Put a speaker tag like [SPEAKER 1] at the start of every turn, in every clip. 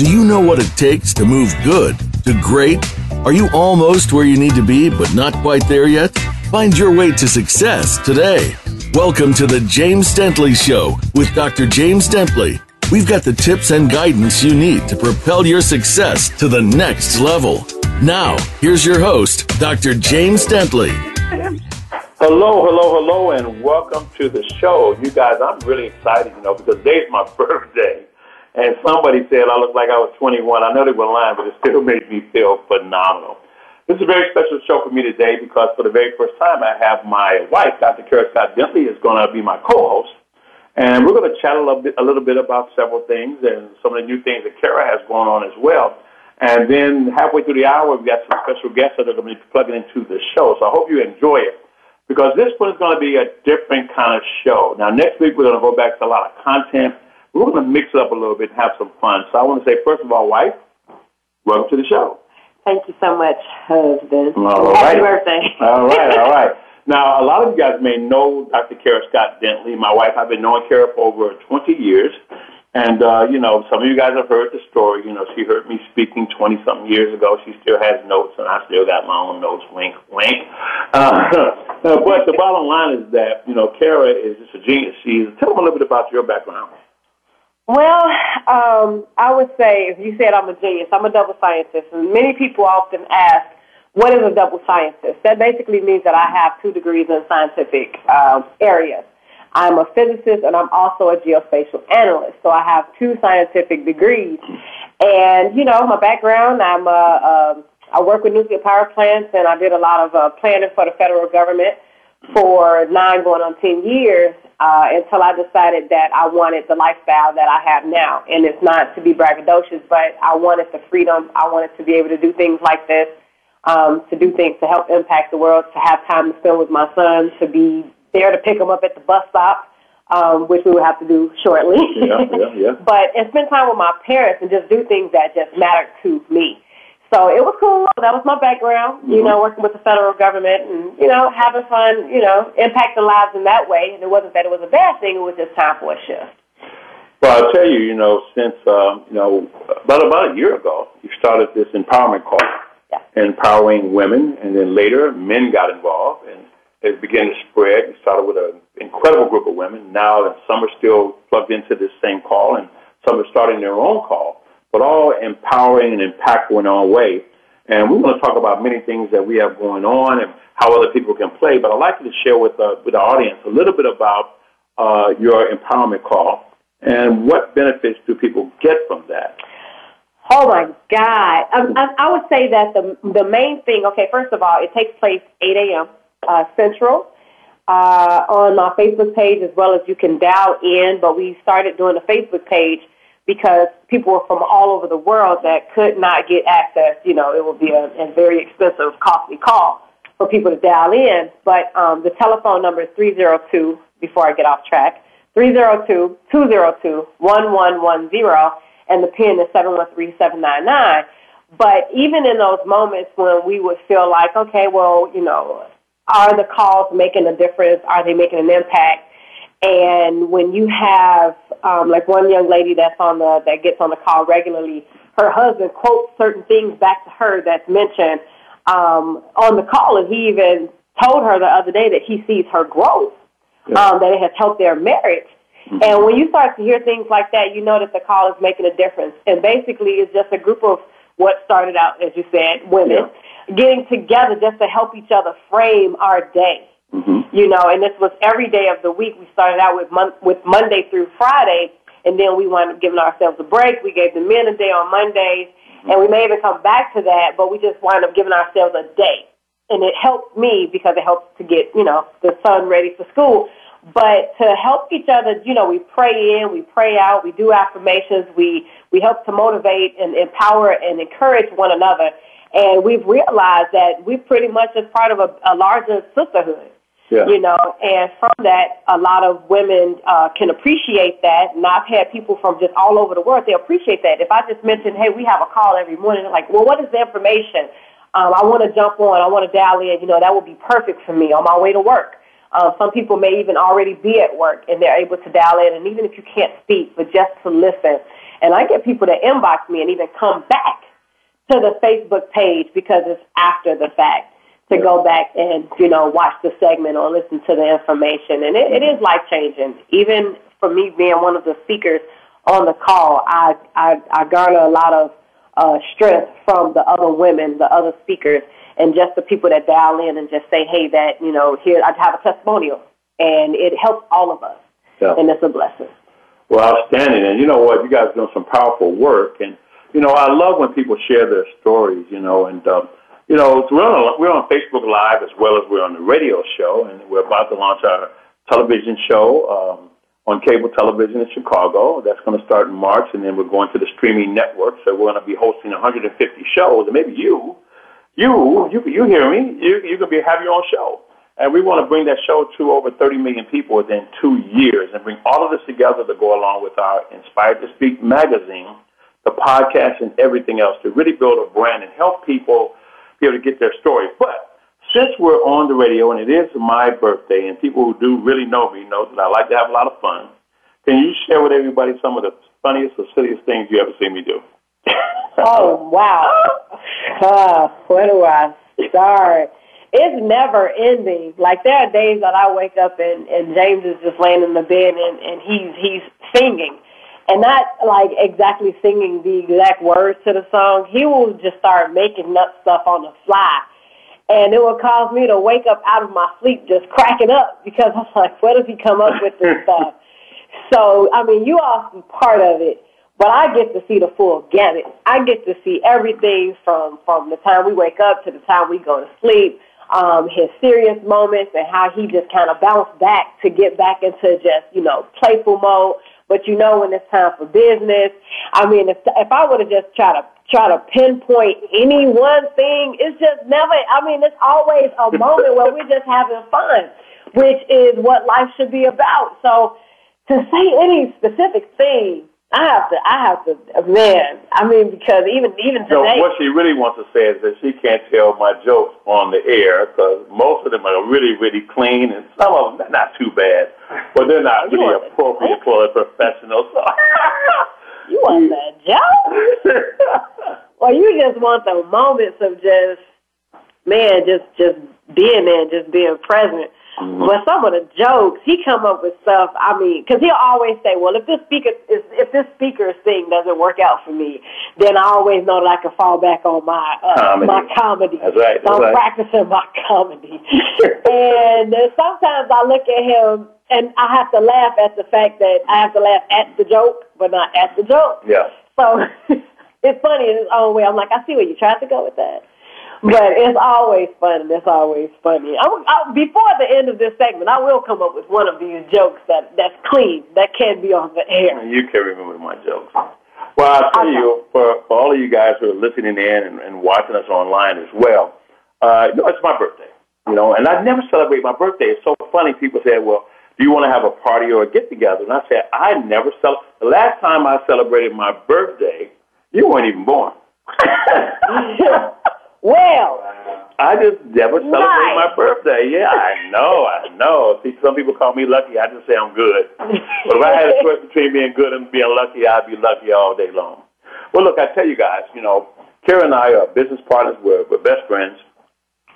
[SPEAKER 1] Do you know what it takes to move good to great? Are you almost where you need to be, but not quite there yet? Find your way to success today. Welcome to the James Dentley Show with Dr. James Dentley. We've got the tips and guidance you need to propel your success to the next level. Now, here's your host, Dr. James Dentley.
[SPEAKER 2] Hello, hello, hello, and welcome to the show. You guys, I'm really excited, you know, because today's my birthday. And somebody said I look like I was 21. I know they were lying, but it still made me feel phenomenal. This is a very special show for me today because for the very first time I have my wife, Dr. Kara Scott Dentley, is going to be my co-host. And we're going to chat a little, bit, a little bit about several things and some of the new things that Kara has going on as well. And then halfway through the hour, we've got some special guests that are going to be plugging into the show. So I hope you enjoy it because this one is going to be a different kind of show. Now, next week, we're going to go back to a lot of content. We're going to mix it up a little bit and have some fun. So I want to say, first of all, wife, welcome to the show.
[SPEAKER 3] Thank you so much, husband.
[SPEAKER 2] All
[SPEAKER 3] Happy
[SPEAKER 2] right.
[SPEAKER 3] birthday.
[SPEAKER 2] All right, all right. Now, a lot of you guys may know Dr. Kara Scott Dentley, my wife. I've been knowing Kara for over 20 years. And, uh, you know, some of you guys have heard the story. You know, she heard me speaking 20 something years ago. She still has notes, and I still got my own notes. Wink, wink. Uh, but the bottom line is that, you know, Kara is just a genius. She's, tell them a little bit about your background.
[SPEAKER 3] Well, um, I would say, if you said I'm a genius, I'm a double scientist. And many people often ask, what is a double scientist? That basically means that I have two degrees in scientific um, areas. I'm a physicist and I'm also a geospatial analyst. So I have two scientific degrees. And, you know, my background, I'm a, um, work with nuclear power plants and I did a lot of uh, planning for the federal government for nine going on 10 years uh, until I decided that I wanted the lifestyle that I have now. And it's not to be braggadocious, but I wanted the freedom. I wanted to be able to do things like this, um, to do things to help impact the world, to have time to spend with my son, to be there to pick him up at the bus stop, um, which we will have to do shortly.
[SPEAKER 2] Yeah, yeah, yeah.
[SPEAKER 3] but and spend time with my parents and just do things that just matter to me. So it was cool. That was my background, you
[SPEAKER 2] Mm-hmm.
[SPEAKER 3] know, working with the federal government and, you know, having fun, you know, impacting lives in that way. And it wasn't that it was a bad thing, it was just time for a shift.
[SPEAKER 2] Well, I'll tell you, you know, since, um, you know, about, about a year ago, you started this empowerment call,
[SPEAKER 3] Yeah.
[SPEAKER 2] empowering women, and then later men got involved, and it began to spread. You started with an incredible group of women. Now, some are still plugged into this same call, and some are starting their own call, but all empowering and impactful in our way. And we want to talk about many things that we have going on and how other people can play. But I'd like you to share with uh, with our audience a little bit about uh, your empowerment call and what benefits do people get from that.
[SPEAKER 3] Oh my God! Um, I, I would say that the the main thing. Okay, first of all, it takes place 8 a.m. Uh, Central uh, on my Facebook page, as well as you can dial in. But we started doing the Facebook page because people were from all over the world that could not get access. You know, it would be a, a very expensive, costly call for people to dial in. But um, the telephone number is 302. Before I get off track, 302-202-1110, and the PIN is 713799. But even in those moments when we would feel like, okay, well, you know, are the calls making a difference? Are they making an impact? And when you have, um, like one young lady that's on the that gets on the call regularly, her husband quotes certain things back to her that's mentioned um, on the call, and he even told her the other day that he sees her growth, um, that it has helped their marriage. And when you start to hear things like that, you know that the call is making a difference. And basically, it's just a group of what started out, as you said, women getting together just to help each other frame our day.
[SPEAKER 2] Mm-hmm.
[SPEAKER 3] You know, and this was every day of the week. We started out with mon- with Monday through Friday, and then we wound up giving ourselves a break. We gave the men a day on Mondays, and we may even come back to that, but we just wind up giving ourselves a day. And it helped me because it helps to get, you know, the son ready for school. But to help each other, you know, we pray in, we pray out, we do affirmations, we, we help to motivate and empower and encourage one another. And we've realized that we're pretty much as part of a, a larger sisterhood
[SPEAKER 2] Yeah.
[SPEAKER 3] you know, and from that, a lot of women uh, can appreciate that. And I've had people from just all over the world, they appreciate that. If I just mention, hey, we have a call every morning, they're like, well, what is the information? Um, I want to jump on, I want to dial in, you know, that would be perfect for me on my way to work. Um, some people may even already be at work and they're able to dial in, and even if you can't speak, but just to listen. And I get people that inbox me and even come back to the Facebook page because it's after the fact to go back and, you know, watch the segment or listen to the information. And it, it is life changing. Even for me being one of the speakers on the call, I, I, I garner a lot of uh, strength from the other women, the other speakers, and just the people that dial in and just say, hey, that, you know, here, I have a testimonial. And it helps all of us. Yeah. And it's a blessing.
[SPEAKER 2] Well, outstanding. And you know what? You guys are doing some powerful work. And, you know, I love when people share their stories, you know, and, um, you know, we're on, we're on Facebook Live as well as we're on the radio show, and we're about to launch our television show um, on cable television in Chicago. That's going to start in March, and then we're going to the streaming network. So we're going to be hosting 150 shows, and maybe you, you, you, you hear me? You, you can be have your own show. And we want to bring that show to over 30 million people within two years and bring all of this together to go along with our Inspired to Speak magazine, the podcast, and everything else to really build a brand and help people be able to get their story. But since we're on the radio and it is my birthday and people who do really know me know that I like to have a lot of fun, can you share with everybody some of the funniest or silliest things you ever seen me do?
[SPEAKER 3] oh, wow. Uh, where do I start? it's never ending. Like there are days that I wake up and, and James is just laying in the bed and, and he's he's singing. And not like exactly singing the exact words to the song. He will just start making up stuff on the fly. And it will cause me to wake up out of my sleep just cracking up because I'm like, where does he come up with this stuff? So, I mean, you all see part of it, but I get to see the full gamut. I get to see everything from, from the time we wake up to the time we go to sleep um, his serious moments and how he just kind of bounced back to get back into just, you know, playful mode. But you know when it's time for business. I mean, if, if I would have just tried to try to pinpoint any one thing, it's just never, I mean, it's always a moment where we're just having fun, which is what life should be about. So to say any specific thing I have to, I have to, man. I mean, because even even today.
[SPEAKER 2] So what she really wants to say is that she can't tell my jokes on the air because most of them are really, really clean, and some of them are not too bad, but they're not really appropriate for a professional. So.
[SPEAKER 3] you want that joke? well, you just want the moments of just, man, just just being there, just being present. Mm-hmm. But some of the jokes he come up with stuff. I mean, because he'll always say, "Well, if this speaker is if this speaker's thing doesn't work out for me, then I always know that I can fall back on my uh, comedy. my comedy.
[SPEAKER 2] That's right. That's
[SPEAKER 3] so I'm
[SPEAKER 2] right.
[SPEAKER 3] practicing my comedy, and uh, sometimes I look at him and I have to laugh at the fact that I have to laugh at the joke, but not at the joke.
[SPEAKER 2] Yeah.
[SPEAKER 3] So it's funny in its own way. I'm like, I see where you tried to go with that but it's always fun and it's always funny. I, I, before the end of this segment, I will come up with one of these jokes that that's clean that can be on the air.
[SPEAKER 2] You can remember my jokes. Well, I'll tell okay. you, for, for all of you guys who are listening in and, and watching us online as well, uh, you know, it's my birthday, you know, and I never celebrate my birthday. It's so funny. People say, well, do you want to have a party or a get together? And I said, I never celebrate. The last time I celebrated my birthday, you weren't even born.
[SPEAKER 3] Well,
[SPEAKER 2] I just never celebrate nice. my birthday. Yeah, I know, I know. See, some people call me lucky. I just say I'm good. but if I had a choice between being good and being lucky, I'd be lucky all day long. Well, look, I tell you guys, you know, Kara and I are business partners. We're, we're best friends.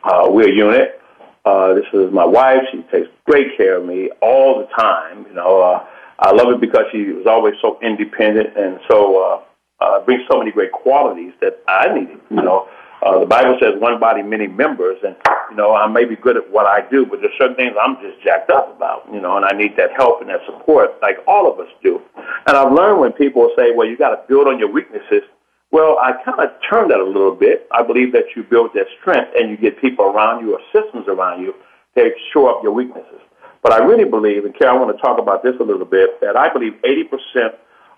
[SPEAKER 2] Uh, we're a unit. Uh, this is my wife. She takes great care of me all the time. You know, uh, I love it because she was always so independent and so uh, uh, brings so many great qualities that I needed. You know. Uh, the Bible says one body, many members, and you know I may be good at what I do, but there's certain things I'm just jacked up about, you know, and I need that help and that support, like all of us do. And I've learned when people say, "Well, you got to build on your weaknesses." Well, I kind of turn that a little bit. I believe that you build that strength, and you get people around you or systems around you to show up your weaknesses. But I really believe, and Kara, I want to talk about this a little bit, that I believe 80%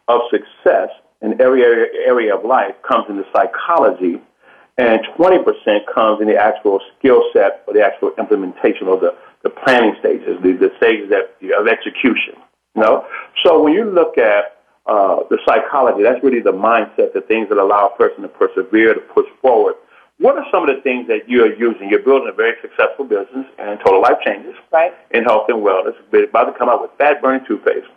[SPEAKER 2] of success in every area of life comes in the psychology and 20% comes in the actual skill set or the actual implementation of the, the planning stages, the, the stages that, of execution. You know? So when you look at uh, the psychology, that's really the mindset, the things that allow a person to persevere, to push forward. What are some of the things that you're using? You're building a very successful business and total life changes
[SPEAKER 3] right.
[SPEAKER 2] in health and wellness. You're about to come out with fat burning toothpaste.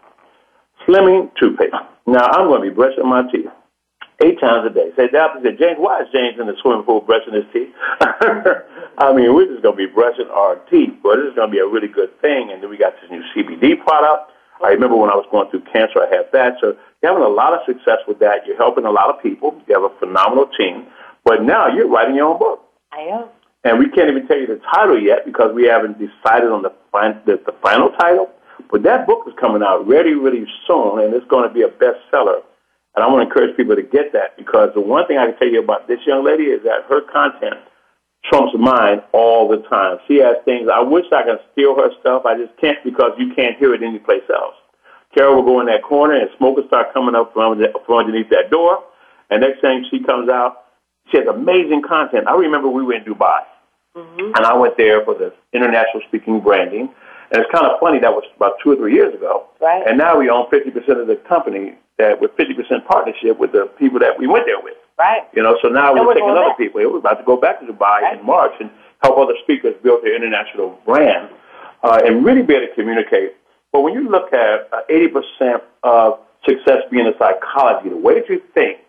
[SPEAKER 2] slimming toothpaste. Now, I'm going to be brushing my teeth eight times a day. Say, doctor said, James, why is James in the swimming pool brushing his teeth? I mean, we're just going to be brushing our teeth, but this is going to be a really good thing. And then we got this new CBD product. I remember when I was going through cancer, I had that. So you're having a lot of success with that. You're helping a lot of people. You have a phenomenal team. But now you're writing your own book.
[SPEAKER 3] I am.
[SPEAKER 2] And we can't even tell you the title yet because we haven't decided on the, fin- the, the final title. But that book is coming out really, really soon, and it's going to be a bestseller. And I want to encourage people to get that because the one thing I can tell you about this young lady is that her content trumps mine all the time. She has things, I wish I could steal her stuff. I just can't because you can't hear it anyplace else. Kara will go in that corner and smoke will start coming up from, from underneath that door. And next thing she comes out, she has amazing content. I remember we were in Dubai. Mm-hmm. And I went there for the international speaking branding. And it's kind of funny, that was about two or three years ago.
[SPEAKER 3] Right.
[SPEAKER 2] And now we own 50% of the company that with 50% partnership with the people that we went there with.
[SPEAKER 3] Right.
[SPEAKER 2] You know, so now
[SPEAKER 3] And
[SPEAKER 2] we're
[SPEAKER 3] we're
[SPEAKER 2] taking other
[SPEAKER 3] back.
[SPEAKER 2] people. We're about to go back to Dubai
[SPEAKER 3] Right.
[SPEAKER 2] in March and help other speakers build their international brand uh, and really be able to communicate. But when you look at uh, 80% of success being in psychology, the way that you think,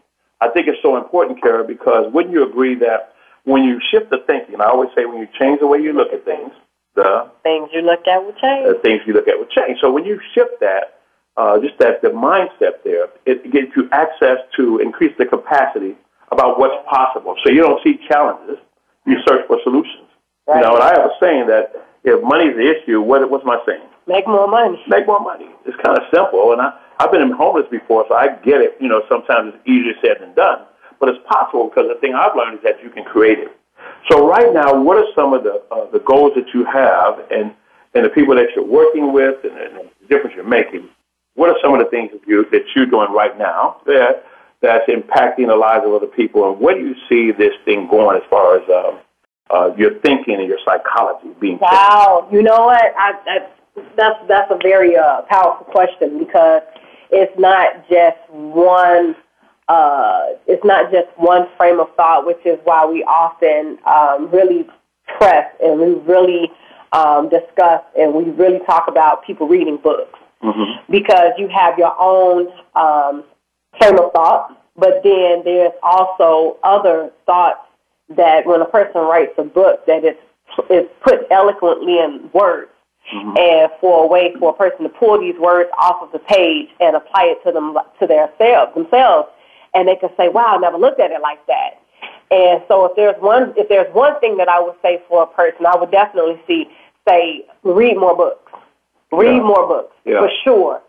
[SPEAKER 2] I think it's so important, Kara, because wouldn't you agree that when you shift the thinking, I always say when you change the way you look at things, the
[SPEAKER 3] Things you look at will change.
[SPEAKER 2] the things you look at will change. So when you shift that, uh, just that the mindset there, it gives you access to increase the capacity about what's possible. So you don't see challenges, you search for solutions.
[SPEAKER 3] Right.
[SPEAKER 2] You know, and I have a saying that if money is the issue, what, what's my saying?
[SPEAKER 3] Make more money.
[SPEAKER 2] Make more money. It's kind of simple, and I, I've been homeless before, so I get it. You know, sometimes it's easier said than done, but it's possible because the thing I've learned is that you can create it. So right now, what are some of the uh, the goals that you have, and and the people that you're working with, and, and the difference you're making? What are some of the things that you that you're doing right now that that's impacting the lives of other people, and where do you see this thing going as far as um, uh, your thinking and your psychology being?
[SPEAKER 3] Wow. You know what? I, I, that's that's a very uh, powerful question because it's not just one. Uh, it's not just one frame of thought, which is why we often um, really press and we really um, discuss and we really talk about people reading books
[SPEAKER 2] Mm-hmm.
[SPEAKER 3] because you have your own um, frame of thought, but then there's also other thoughts that when a person writes a book that it's, it's put eloquently in words and for a way for a person to pull these words off of the page and apply it to them to their self, themselves and they can say, Wow, I never looked at it like that. And so if there's one if there's one thing that I would say for a person, I would definitely see say read more books. Read
[SPEAKER 2] Yeah.
[SPEAKER 3] more books
[SPEAKER 2] Yeah.
[SPEAKER 3] for sure.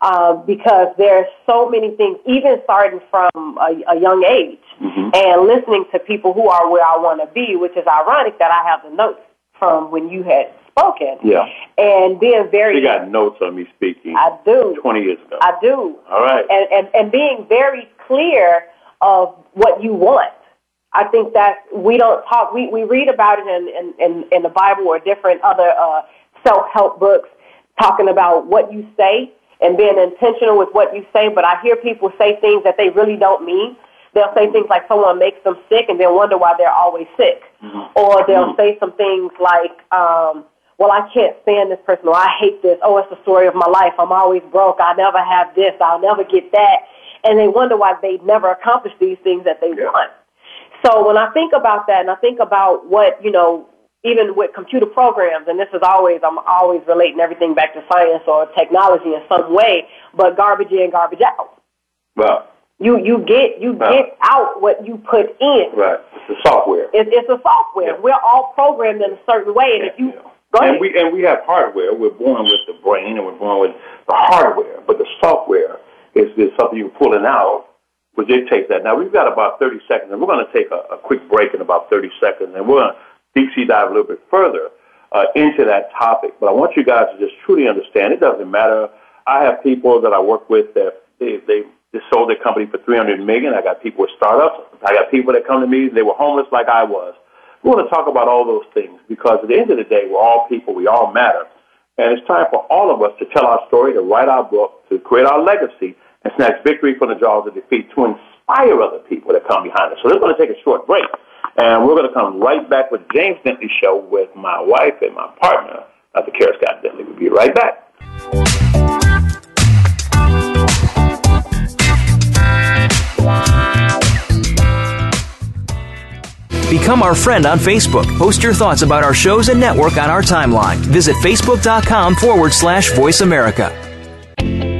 [SPEAKER 3] Uh, because there's so many things, even starting from a, a young age
[SPEAKER 2] Mm-hmm.
[SPEAKER 3] and listening to people who are where I want to be, which is ironic that I have the notes from when you had spoken.
[SPEAKER 2] Yeah.
[SPEAKER 3] And being very,
[SPEAKER 2] You got notes on me speaking
[SPEAKER 3] I do,
[SPEAKER 2] 20 years ago.
[SPEAKER 3] I do.
[SPEAKER 2] All right.
[SPEAKER 3] And, and, and being very clear of what you want. I think that we don't talk, we, we read about it in, in, in, in the Bible or different other uh, self-help books talking about what you say and being intentional with what you say, but I hear people say things that they really don't mean. They'll say things like someone makes them sick and then wonder why they're always sick. Or they'll say some things like, um, well, I can't stand this person, or I hate this. Oh, it's the story of my life. I'm always broke. I never have this. I'll never get that. And they wonder why they never accomplish these things that they
[SPEAKER 2] Yeah.
[SPEAKER 3] want. So when I think about that and I think about what, you know, even with computer programs, and this is always, I'm always relating everything back to science or technology in some way, but garbage in, garbage out.
[SPEAKER 2] Well,
[SPEAKER 3] You, you get, you
[SPEAKER 2] Wow.
[SPEAKER 3] get out what you put in.
[SPEAKER 2] right. It's the software.
[SPEAKER 3] It's, it's a software.
[SPEAKER 2] Yeah.
[SPEAKER 3] We're all programmed in a certain way, and if you,
[SPEAKER 2] Yeah.
[SPEAKER 3] go ahead.
[SPEAKER 2] And we and we have hardware. We're born with the brain, and we're born with the hardware. But the software is, is something you're pulling out, which dictates that. Now we've got about 30 seconds, and we're going to take a, a quick break in about 30 seconds, and we're going to deep sea dive a little bit further uh, into that topic. But I want you guys to just truly understand. It doesn't matter. I have people that I work with that they they just sold their company for 300 million. I got people with startups. I got people that come to me. They were homeless like I was. We want to talk about all those things because at the end of the day, we're all people. We all matter. And it's time for all of us to tell our story, to write our book, to create our legacy, and snatch victory from the jaws of defeat to inspire other people that come behind us. So we're going to take a short break. And we're going to come right back with James Dentley Show with my wife and my partner, Dr. Kara Scott Dentley. We'll be right back.
[SPEAKER 4] Become our friend on Facebook. Post your thoughts about our shows and network on our timeline. Visit facebook.com forward slash voice America.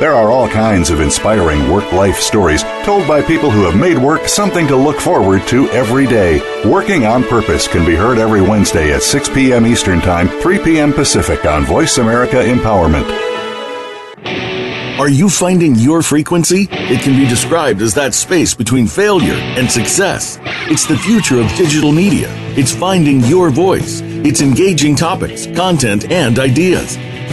[SPEAKER 5] There are all kinds of inspiring work life stories told by people who have made work something to look forward to every day. Working on Purpose can be heard every Wednesday at 6 p.m. Eastern Time, 3 p.m. Pacific on Voice America Empowerment.
[SPEAKER 1] Are you finding your frequency? It can be described as that space between failure and success. It's the future of digital media. It's finding your voice. It's engaging topics, content, and ideas.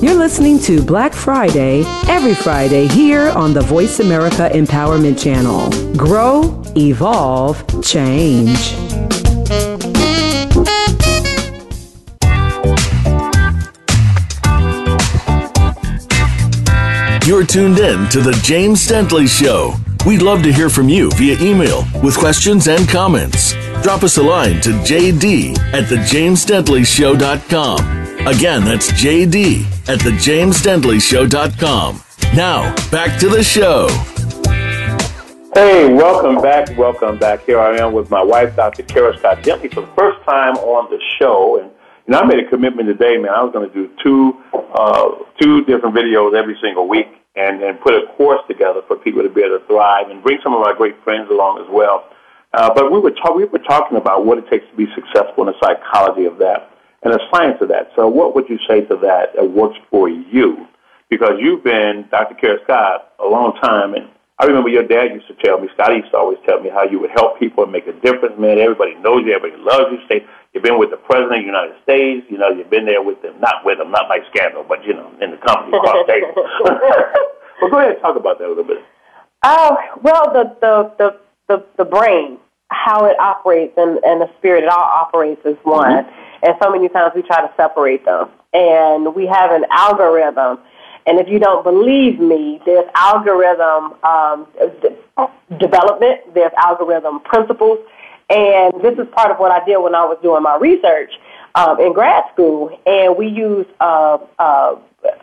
[SPEAKER 6] You're listening to Black Friday every Friday here on the Voice America Empowerment Channel. Grow, evolve, change.
[SPEAKER 1] You're tuned in to The James Dentley Show. We'd love to hear from you via email with questions and comments. Drop us a line to jd at thejamesdentleyshow.com. Again, that's jd at thejamesdentleyshow.com. Now, back to the show.
[SPEAKER 2] Hey, welcome back. Welcome back. Here I am with my wife, Dr. Kara Scott Dentley, for the first time on the show. And you know, I made a commitment today, man. I was going to do two, uh, two different videos every single week and, and put a course together for people to be able to thrive and bring some of our great friends along as well. Uh, but we were, ta- we were talking about what it takes to be successful in the psychology of that and the science of that. So what would you say to that that works for you? Because you've been Dr. Kara Scott a long time, and I remember your dad used to tell me, Scott used to always tell me how you would help people and make a difference, man. Everybody knows you, everybody loves you. Say, you've been with the President of the United States, you know, you've been there with them, not with them, not like Scandal, but, you know, in the company across the table. well, go ahead and talk about that a little bit.
[SPEAKER 3] Oh, well, the, the, the, the, the brain, how it operates and, and the spirit, it all operates as one. Mm-hmm. And so many times we try to separate them. And we have an algorithm. And if you don't believe me, there's algorithm um, development, there's algorithm principles. And this is part of what I did when I was doing my research um, in grad school. And we use uh, uh,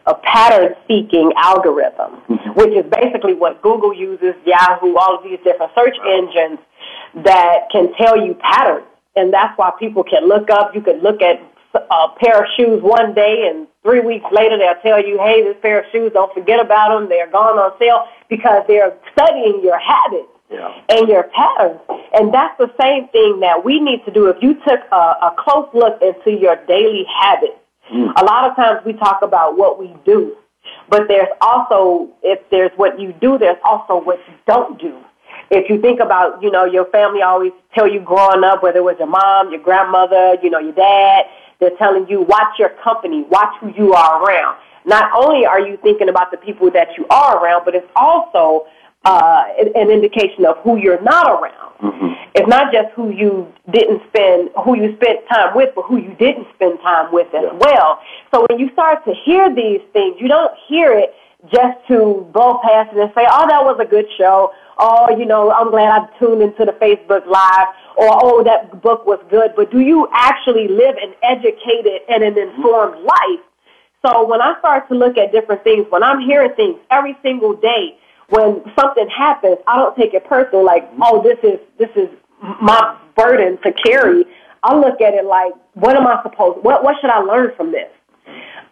[SPEAKER 3] a pattern seeking algorithm, mm-hmm. which is basically what Google uses, Yahoo, all of these different search engines that can tell you patterns and that's why people can look up. You can look at a pair of shoes one day, and three weeks later they'll tell you, "Hey, this pair of shoes, don't forget about them. They're gone on sale," because they're studying your habits. Yeah. And your patterns. And that's the same thing that we need to do. If you took a, a close look into your daily habits, mm. a lot of times we talk about what we do, but there's also, if there's what you do, there's also what you don't do if you think about, you know, your family always tell you growing up, whether it was your mom, your grandmother, you know, your dad, they're telling you, watch your company, watch who you are around. Not only are you thinking about the people that you are around, but it's also uh, an indication of who you're not around. Mm-hmm. It's not just who you didn't spend, who you spent time with, but who you didn't spend time with as yeah. well. So when you start to hear these things, you don't hear it just to blow past it and say, oh, that was a good show, oh, you know, I'm glad I tuned into the Facebook Live, or oh, that book was good. But do you actually live an educated and an informed life So when I start to look at different things, when I'm hearing things every single day, when something happens, I don't take it personal. Like, mm-hmm. oh, this is this is my burden to carry. I look at it like, what am I supposed? What what should I learn from this?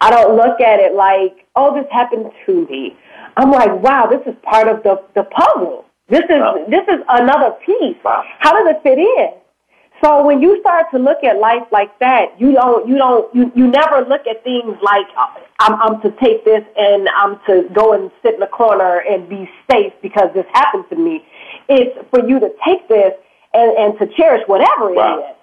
[SPEAKER 3] I don't look at it like, oh, this happened to me. I'm like, wow, this is part of the the puzzle. This is wow. this is another piece. Wow. How does it fit in? So when you start to look at life like that, you don't, you don't, you, you never look at things like I'm, I'm to take this and I'm to go and sit in a corner and be safe because this happened to me. It's for you to take this and, and to cherish whatever it wow. is.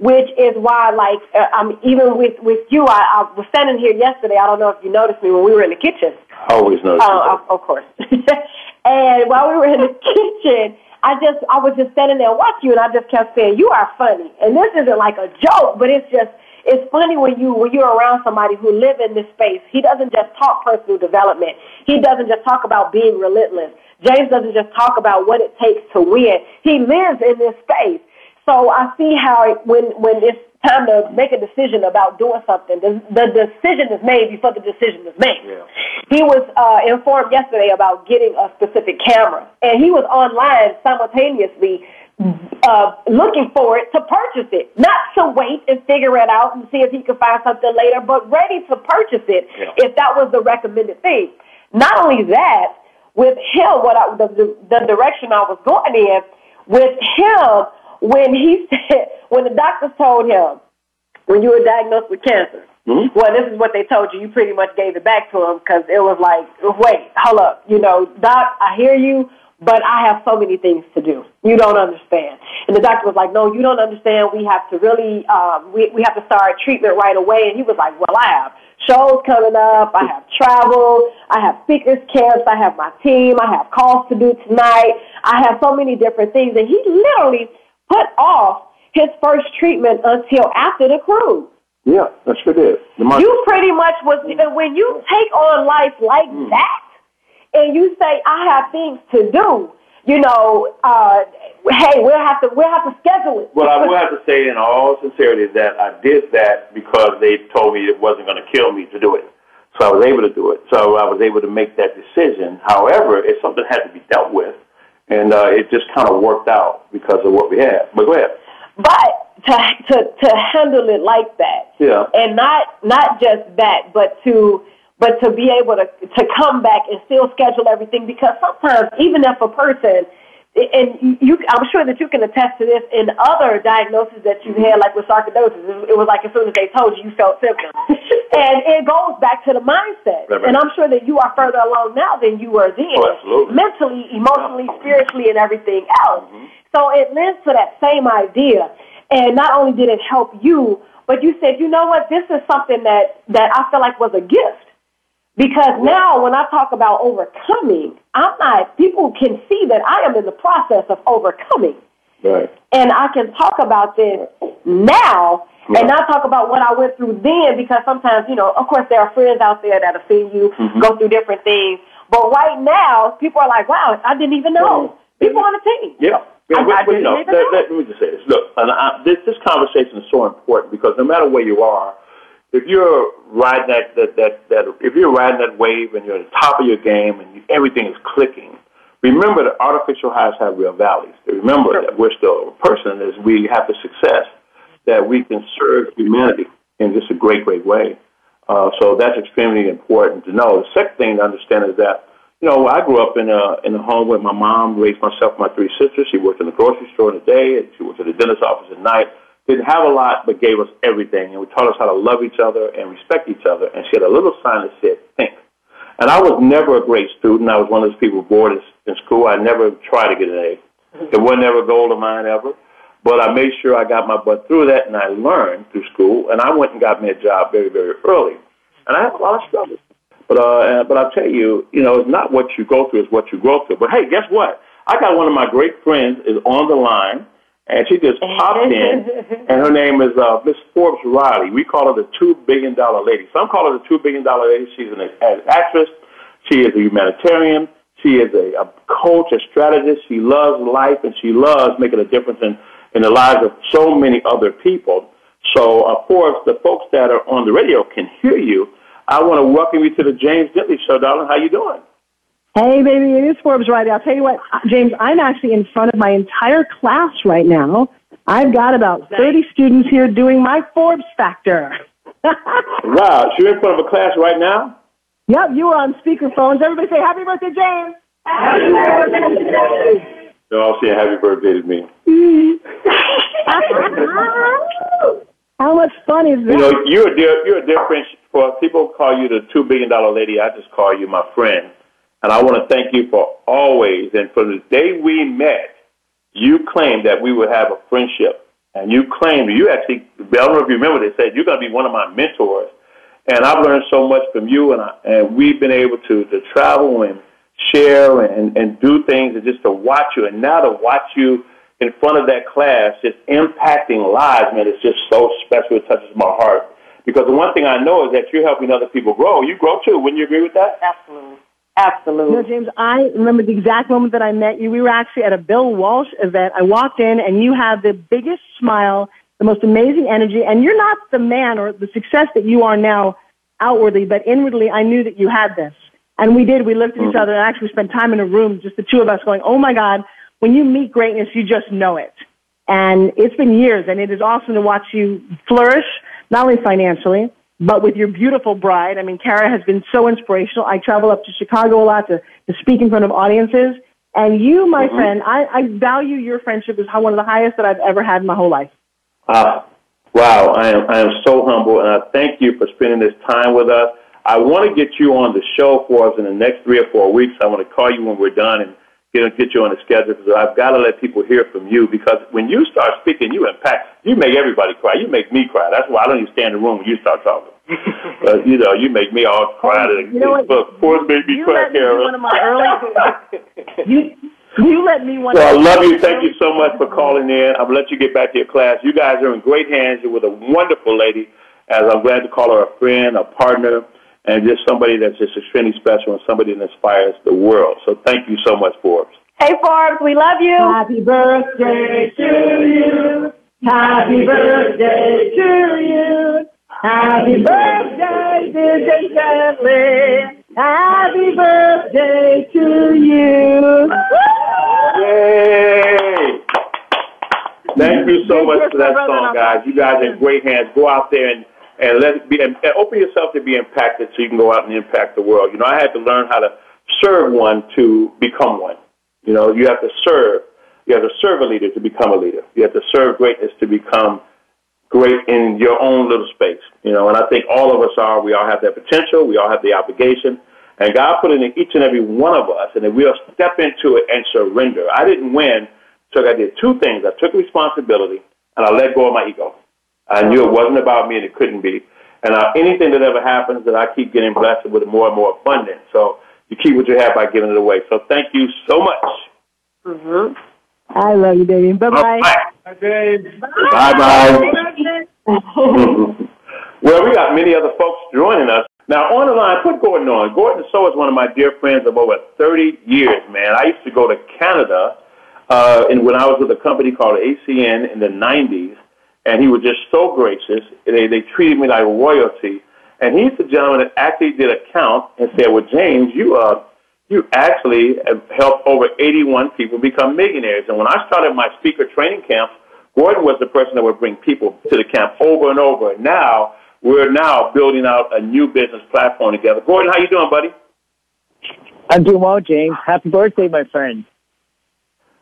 [SPEAKER 3] Which is why, like, uh, I'm even with with you. I, I was standing here yesterday. I don't know if you noticed me when we were in the kitchen.
[SPEAKER 2] Always notice.
[SPEAKER 3] Uh, of, course. and while we were in the kitchen I just, I was just standing there watching you, and I just kept saying, "You are funny." And this isn't like a joke, but it's just, it's funny when you when you're around somebody who live in this space. He doesn't just talk personal development. He doesn't just talk about being relentless. James doesn't just talk about what it takes to win. He lives in this space. So I see how it, when when it's time to make a decision about doing something. The, the decision is made before the decision is made. Yeah. He was uh, informed yesterday about getting a specific camera, and he was online simultaneously uh, looking for it to purchase it, not to wait and figure it out and see if he could find something later, but ready to purchase it yeah. if that was the recommended thing. Not only that, with him, what I, the, the, the direction I was going in, with him, when he said, when the doctors told him, when you were diagnosed with cancer, mm-hmm. well, this is what they told you. You pretty much gave it back to him because it was like, wait, hold up, you know, doc, I hear you, but I have so many things to do. You don't understand. And the doctor was like, no, you don't understand. We have to really, um, we, we have to start treatment right away. And he was like, well, I have shows coming up. I have travel. I have speakers camps. I have my team. I have calls to do tonight. I have so many different things. And he literally put off his first treatment until after the cruise.
[SPEAKER 2] Yeah, that's what it is.
[SPEAKER 3] You pretty much was when you take on life like mm. that, and you say, "I have things to do." You know, uh, hey, we'll have to we'll have to schedule it.
[SPEAKER 2] Well, I will have to say in all sincerity that I did that because they told me it wasn't going to kill me to do it. So I was able to do it. So I was able to make that decision. However, if something had to be dealt with, and uh, it just kind of worked out because of what we had. But go ahead.
[SPEAKER 3] But to to to handle it like that,
[SPEAKER 2] yeah,
[SPEAKER 3] and not not just that, but to but to be able to to come back and still schedule everything because sometimes even if a person and you, I'm sure that you can attest to this in other diagnoses that you had, like with sarcoidosis. It was like as soon as they told you, you felt symptoms. and it goes back to the mindset. Right, right. And I'm sure that you are further along now than you were then.
[SPEAKER 2] Oh, absolutely.
[SPEAKER 3] Mentally, emotionally, yeah. spiritually, and everything else. Mm-hmm. So it lends to that same idea. And not only did it help you, but you said, you know what, this is something that, that I feel like was a gift. Because now when I talk about overcoming, I'm not, people can see that I am in the process of overcoming.
[SPEAKER 2] Right.
[SPEAKER 3] And I can talk about this now and not talk about what I went through then because sometimes, you know, of course there are friends out there that have seen you mm-hmm. go through different things. But right now, people are like, wow, I didn't even know. People on the team.
[SPEAKER 2] Yeah. Yeah, I, I didn't know, even let, know. Let, let me just say this. Look, and I, this, this conversation is so important because no matter where you are, if you're riding that, that, that, that, if you're riding that wave and you're at the top of your game and you, everything is clicking, remember that artificial highs have real valleys. Remember sure. that we're still a person as we have the success that we can serve humanity in just a great, great way. Uh, so that's extremely important to know. The second thing to understand is that, you know, I grew up in a, in a home where my mom raised myself and my three sisters. She worked in the grocery store in the day, and she worked at the dentist's office at night didn't have a lot, but gave us everything, and we taught us how to love each other and respect each other. And she had a little sign that said "Think." And I was never a great student. I was one of those people bored in school. I never tried to get an A. Mm-hmm. It wasn't ever a goal of mine ever. But I made sure I got my butt through that, and I learned through school. And I went and got me a job very, very early. And I had a lot of struggles. But uh, but I'll tell you, you know, it's not what you go through; it's what you grow through. But hey, guess what? I got one of my great friends is on the line and she just popped in, and her name is uh, Miss Forbes Riley. We call her the two billion dollar lady. Some call her the two billion dollar lady. She's an, an actress. She is a humanitarian. She is a, a coach, a strategist. She loves life, and she loves making a difference in in the lives of so many other people. So, of course, the folks that are on the radio can hear you. I want to welcome you to the James Dentley Show, darling. How you doing?
[SPEAKER 7] Hey, baby, it is Forbes Friday. I'll tell you what, James, I'm actually in front of my entire class right now. I've got about 30 students here doing my Forbes Factor.
[SPEAKER 2] wow, you're in front of a class right now?
[SPEAKER 7] Yep, you are on speakerphones. Everybody say happy birthday, James. Happy
[SPEAKER 2] birthday. They're all saying happy birthday to me.
[SPEAKER 7] How much fun is that?
[SPEAKER 2] You know, you're a dear, you're a dear friend. For people call you the two billion dollar lady, I just call you my friend. And I want to thank you for always. And from the day we met, you claimed that we would have a friendship. And you claimed, you actually, I don't know if you remember, they said, you're going to be one of my mentors. And I've learned so much from you, and, I, and we've been able to, to travel and share and, and do things and just to watch you. And now to watch you in front of that class, just impacting lives, man, it's just so special. It touches my heart. Because the one thing I know is that you're helping other people grow. You grow too. Wouldn't you agree with that?
[SPEAKER 3] Absolutely. Absolutely.
[SPEAKER 7] You know, James, I remember the exact moment that I met you. We were actually at a Bill Walsh event. I walked in and you had the biggest smile, the most amazing energy, and you're not the man or the success that you are now outwardly, but inwardly I knew that you had this. And we did. We looked at each mm-hmm. other and actually spent time in a room, just the two of us going, oh my God, when you meet greatness, you just know it. And it's been years and it is awesome to watch you flourish, not only financially, but with your beautiful bride. I mean, Kara has been so inspirational. I travel up to Chicago a lot to, to speak in front of audiences. And you, my mm-hmm. friend, I, I value your friendship as one of the highest that I've ever had in my whole life.
[SPEAKER 2] Uh, wow, I am, I am so humble, and I thank you for spending this time with us. I want to get you on the show for us in the next three or four weeks. I want to call you when we're done and get get you on the schedule because I've got to let people hear from you because when you start speaking, you impact, you make everybody cry. You make me cry. That's why I don't even stand in the room when you start talking. but you know, you make me all cry. Oh,
[SPEAKER 7] you know what? But
[SPEAKER 2] poor baby
[SPEAKER 7] you
[SPEAKER 2] cry,
[SPEAKER 7] Kara. One of my early. you you let me one.
[SPEAKER 2] So I love you. Thank you so much for calling in. I'm let you get back to your class. You guys are in great hands. You're with a wonderful lady. As I'm glad to call her a friend, a partner, and just somebody that's just extremely special and somebody that inspires the world. So thank you so much, Forbes.
[SPEAKER 3] Hey, Forbes, we love you.
[SPEAKER 7] Happy birthday to you. Happy birthday to you. Happy birthday, dear Jay Dentley. Happy birthday to you.
[SPEAKER 2] Yay! Thank you so much for that song, guys. You guys are in great hands. Go out there and and let be and open yourself to be impacted so you can go out and impact the world. You know, I had to learn how to serve one to become one. You know, you have to serve. You have to serve a leader to become a leader. You have to serve greatness to become great in your own little space. You know, and I think all of us are. We all have that potential. We all have the obligation. And God put it in each and every one of us, and if we'll step into it and surrender. I didn't win, so I did two things. I took responsibility, and I let go of my ego. I knew it wasn't about me, and it couldn't be. And uh, anything that ever happens, that I keep getting blessed with more and more abundance. So you keep what you have by giving it away. So thank you so much.
[SPEAKER 7] Mm-hmm. I love you, baby. Bye bye. Bye
[SPEAKER 2] bye. well, we got many other folks joining us. Now, on the line, put Gordon on. Gordon So is one of my dear friends of over 30 years, man. I used to go to Canada uh, and when I was with a company called ACN in the 90s, and he was just so gracious. They, they treated me like royalty. And he's the gentleman that actually did a count and said, well, James, you, uh, you actually have helped over 81 people become millionaires. And when I started my speaker training camp, Gordon was the person that would bring people to the camp over and over. And now we're now building out a new business platform together. Gordon, how you doing, buddy?
[SPEAKER 8] I'm doing well, James. Happy birthday, my friend.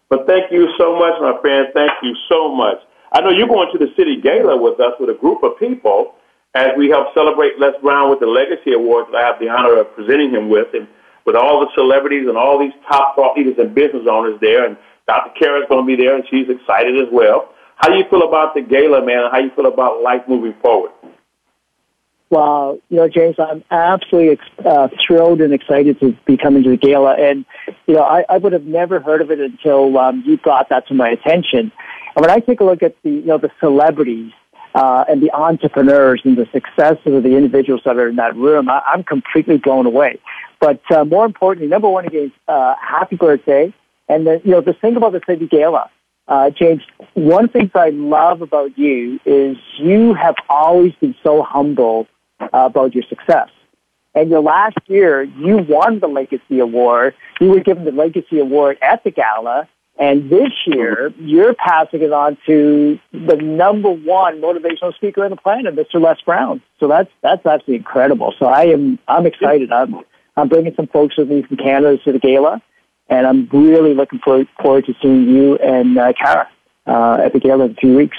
[SPEAKER 2] But thank you so much, my friend. Thank you so much. I know you're going to the city gala with us with a group of people as we help celebrate Les Brown with the Legacy Awards that I have the honor of presenting him with, and with all the celebrities and all these top thought leaders and business owners there. And Dr. Kara's going to be there, and she's excited as well. How do you feel about the gala, man? How do you feel about life moving forward?
[SPEAKER 8] Well, you know, James, I'm absolutely uh, thrilled and excited to be coming to the gala. And, you know, I, I would have never heard of it until um, you brought that to my attention. And when I take a look at the, you know, the celebrities uh, and the entrepreneurs and the success of the individuals that are in that room, I, I'm completely blown away. But uh, more importantly, number one, again, uh, happy birthday. And then, you know, the thing about the City Gala, uh, James, one thing that I love about you is you have always been so humble about your success. And your last year, you won the Legacy Award. You were given the Legacy Award at the gala. And this year, you're passing it on to the number one motivational speaker on the planet, Mr. Les Brown. So that's that's absolutely incredible. So I am I'm excited. I'm I'm bringing some folks with me from Canada to the gala, and I'm really looking forward, forward to seeing you and uh, Kara uh, at the gala in a few weeks.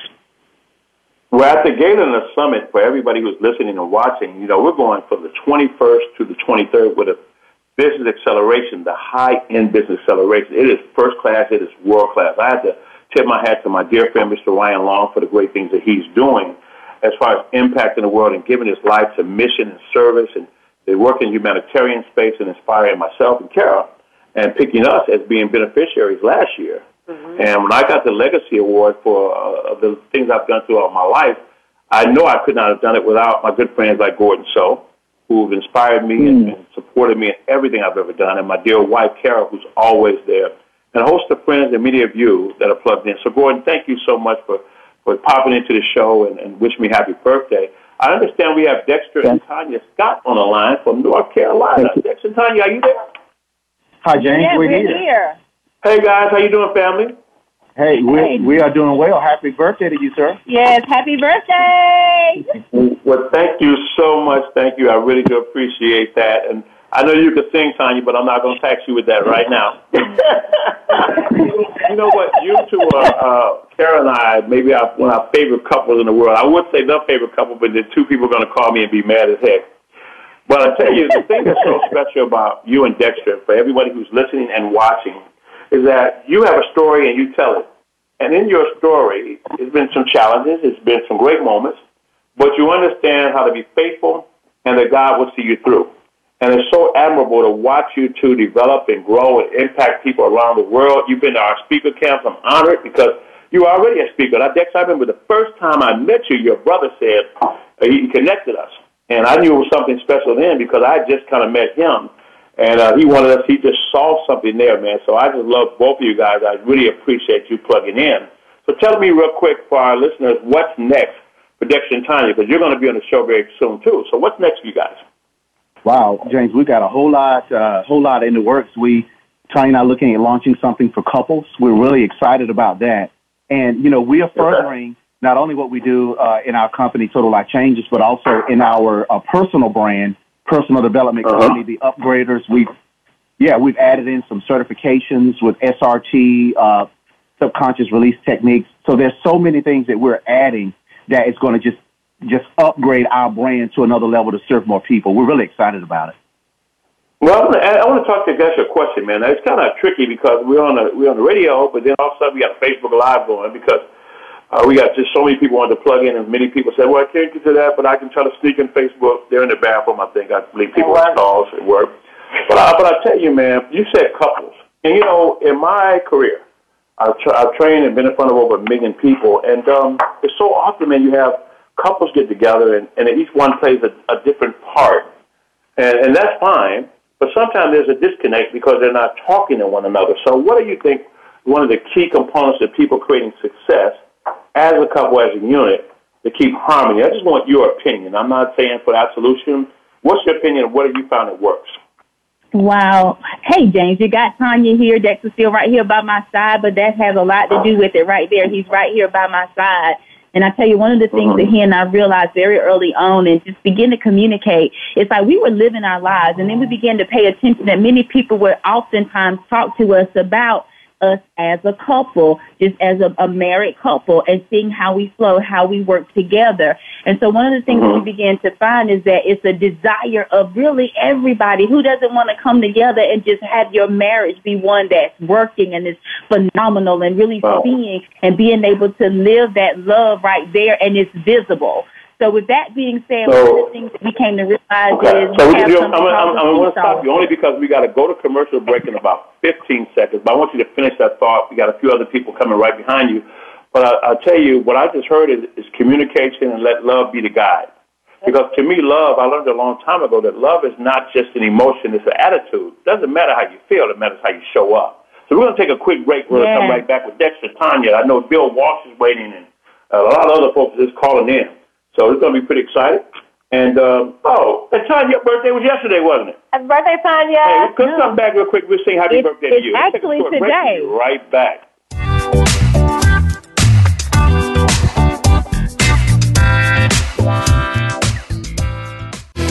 [SPEAKER 2] Well, at the the summit, for everybody who's listening and watching, you know, we're going from the 21st to the 23rd with a business acceleration, the high-end business acceleration. It is first class. It is world class. I have to tip my hat to my dear friend, Mr. Ryan Long, for the great things that he's doing as far as impacting the world and giving his life to mission and service and they work in humanitarian space and inspiring myself and Kara and picking us as being beneficiaries last year. Mm-hmm. And when I got the Legacy Award for uh, the things I've done throughout my life, I know I could not have done it without my good friends like Gordon So, who've inspired me mm. and, and supported me in everything I've ever done, and my dear wife, Kara, who's always there, and a host of friends and many of you that are plugged in. So, Gordon, thank you so much for, for popping into the show and, and wish me happy birthday. I understand we have Dexter and Tanya Scott on the line from North Carolina. Dexter and Tanya, are you there?
[SPEAKER 9] Hi, James.
[SPEAKER 3] Yeah,
[SPEAKER 9] we're,
[SPEAKER 3] we're
[SPEAKER 9] here.
[SPEAKER 3] here.
[SPEAKER 2] Hey, guys. How you doing, family?
[SPEAKER 9] Hey, we hey. we are doing well. Happy birthday to you, sir.
[SPEAKER 3] Yes, happy birthday.
[SPEAKER 2] Well, thank you so much. Thank you. I really do appreciate that. And I know you could sing, Tanya, but I'm not going to tax you with that right now. you know what? You two are, uh, Kara and I, maybe our, one of our favorite couples in the world. I would say the favorite couple, but the two people are going to call me and be mad as heck. But I tell you, the thing that's so special about you and Dexter, for everybody who's listening and watching, is that you have a story and you tell it. And in your story, there's been some challenges, there's been some great moments, but you understand how to be faithful and that God will see you through. And it's so admirable to watch you two develop and grow and impact people around the world. You've been to our speaker camps. I'm honored because you're already a speaker. I, Dex, I remember the first time I met you, your brother said uh, he connected us. And I knew it was something special then because I just kind of met him. And uh, he wanted us, he just saw something there, man. So I just love both of you guys. I really appreciate you plugging in. So tell me real quick for our listeners, what's next for Dexter and Tanya? Because you're going to be on the show very soon, too. So what's next for you guys?
[SPEAKER 9] Wow, James, we got a whole lot, uh, whole lot in the works. We, Tanya and I, looking at launching something for couples. We're really excited about that. And, you know, we are furthering not only what we do uh, in our company, Total Life Changes, but also in our uh, personal brand, personal development uh-huh. company, the Upgraders. We've, yeah, we've added in some certifications with SRT, uh, subconscious release techniques. So there's so many things that we're adding that it's going to just just upgrade our brand to another level to serve more people. We're really excited about it.
[SPEAKER 2] Well, I want to talk to you guys a question, man. It's kind of tricky because we're on the we're on the radio, but then all of a sudden we got Facebook Live going because uh, we got just so many people wanting to plug in, and many people said, "Well, I can't get to that, but I can try to sneak in Facebook." They're in the bathroom, I think. I believe people oh, calls at work. But I, but I tell you, man, you said couples, and you know, in my career, I've, tra- I've trained and been in front of over a million people, and um, it's so often, man, you have couples get together, and, and each one plays a, a different part, and, and that's fine. But sometimes there's a disconnect because they're not talking to one another. So, what do you think one of the key components of people creating success as a couple, as a unit, to keep harmony? I just want your opinion. I'm not saying for that solution. What's your opinion? What have you found that works?
[SPEAKER 10] Wow. Hey, James, you got Tanya here. Dexter's still right here by my side, but that has a lot to do with it right there. He's right here by my side. And I tell you, one of the things mm-hmm. that he and I realized very early on and just begin to communicate, it's like we were living our lives and then we began to pay attention that many people would oftentimes talk to us about us as a couple, just as a, a, married couple, and seeing how we flow, how we work together. And so one of the things that we mm-hmm. began to find is that it's a desire of really everybody who doesn't want to come together and just have your marriage be one that's working and is phenomenal and really wow. seeing and being able to live that love right there and it's visible. So with that being said, so, one of the things that we came to realize okay. is so we, you, I'm, I'm,
[SPEAKER 2] I'm going to stop you only because we got to go to commercial break in about 15 seconds. But I want you to finish that thought. We got a few other people coming right behind you. But I, I'll tell you, what I just heard is, is communication and let love be the guide. Because to me, love, I learned a long time ago that love is not just an emotion, it's an attitude. It doesn't matter how you feel, it matters how you show up. So we're going to take a quick break. We're going to come right back with Dexter Tanya. I know Bill Walsh is waiting and a lot of other folks are just calling in. So it's going to be pretty exciting. And uh, oh, and Tanya's birthday was yesterday, wasn't it?
[SPEAKER 3] Happy birthday, Tanya.
[SPEAKER 2] Hey, let's come back real quick. We'll sing happy
[SPEAKER 10] It's-
[SPEAKER 2] birthday to you. Let's take a
[SPEAKER 10] actually
[SPEAKER 2] short
[SPEAKER 10] today.
[SPEAKER 2] We'll be right back.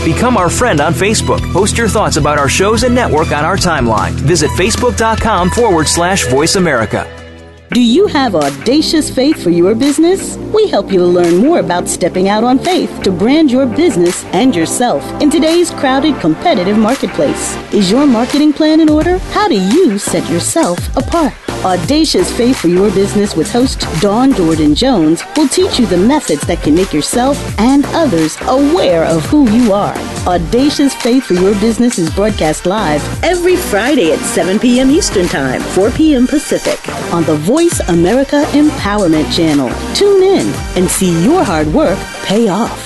[SPEAKER 4] Become our friend on Facebook. Post your thoughts about our shows and network on our timeline. Visit facebook.com forward slash voice America.
[SPEAKER 11] Do you have audacious faith for your business? We help you to learn more about stepping out on faith to brand your business and yourself in today's crowded, competitive marketplace. Is your marketing plan in order? How do you set yourself apart? Audacious Faith for Your Business with host Dawn Jordan Jones will teach you the methods that can make yourself and others aware of who you are. Audacious Faith for Your Business is broadcast live every Friday at 7 p.m. Eastern Time, 4 p.m. Pacific on the Voice America Empowerment Channel. Tune in and see your hard work pay off.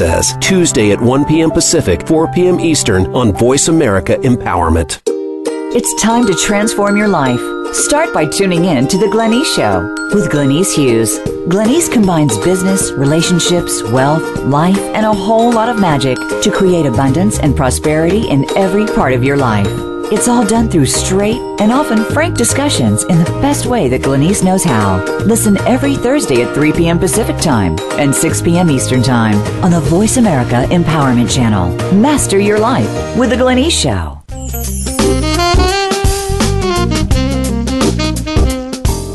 [SPEAKER 12] Says, Tuesday at 1 p.m. Pacific, 4 p.m. Eastern on Voice America Empowerment.
[SPEAKER 13] It's time to transform your life. Start by tuning in to The Glenyce Show with Glenyce Hughes. Glenyce combines business, relationships, wealth, life, and a whole lot of magic to create abundance and prosperity in every part of your life. It's all done through straight and often frank discussions in the best way that Glenyce knows how. Listen every Thursday at 3 p.m. Pacific Time and 6 p.m. Eastern Time on the Voice America Empowerment Channel. Master your life with The Glenyce Show.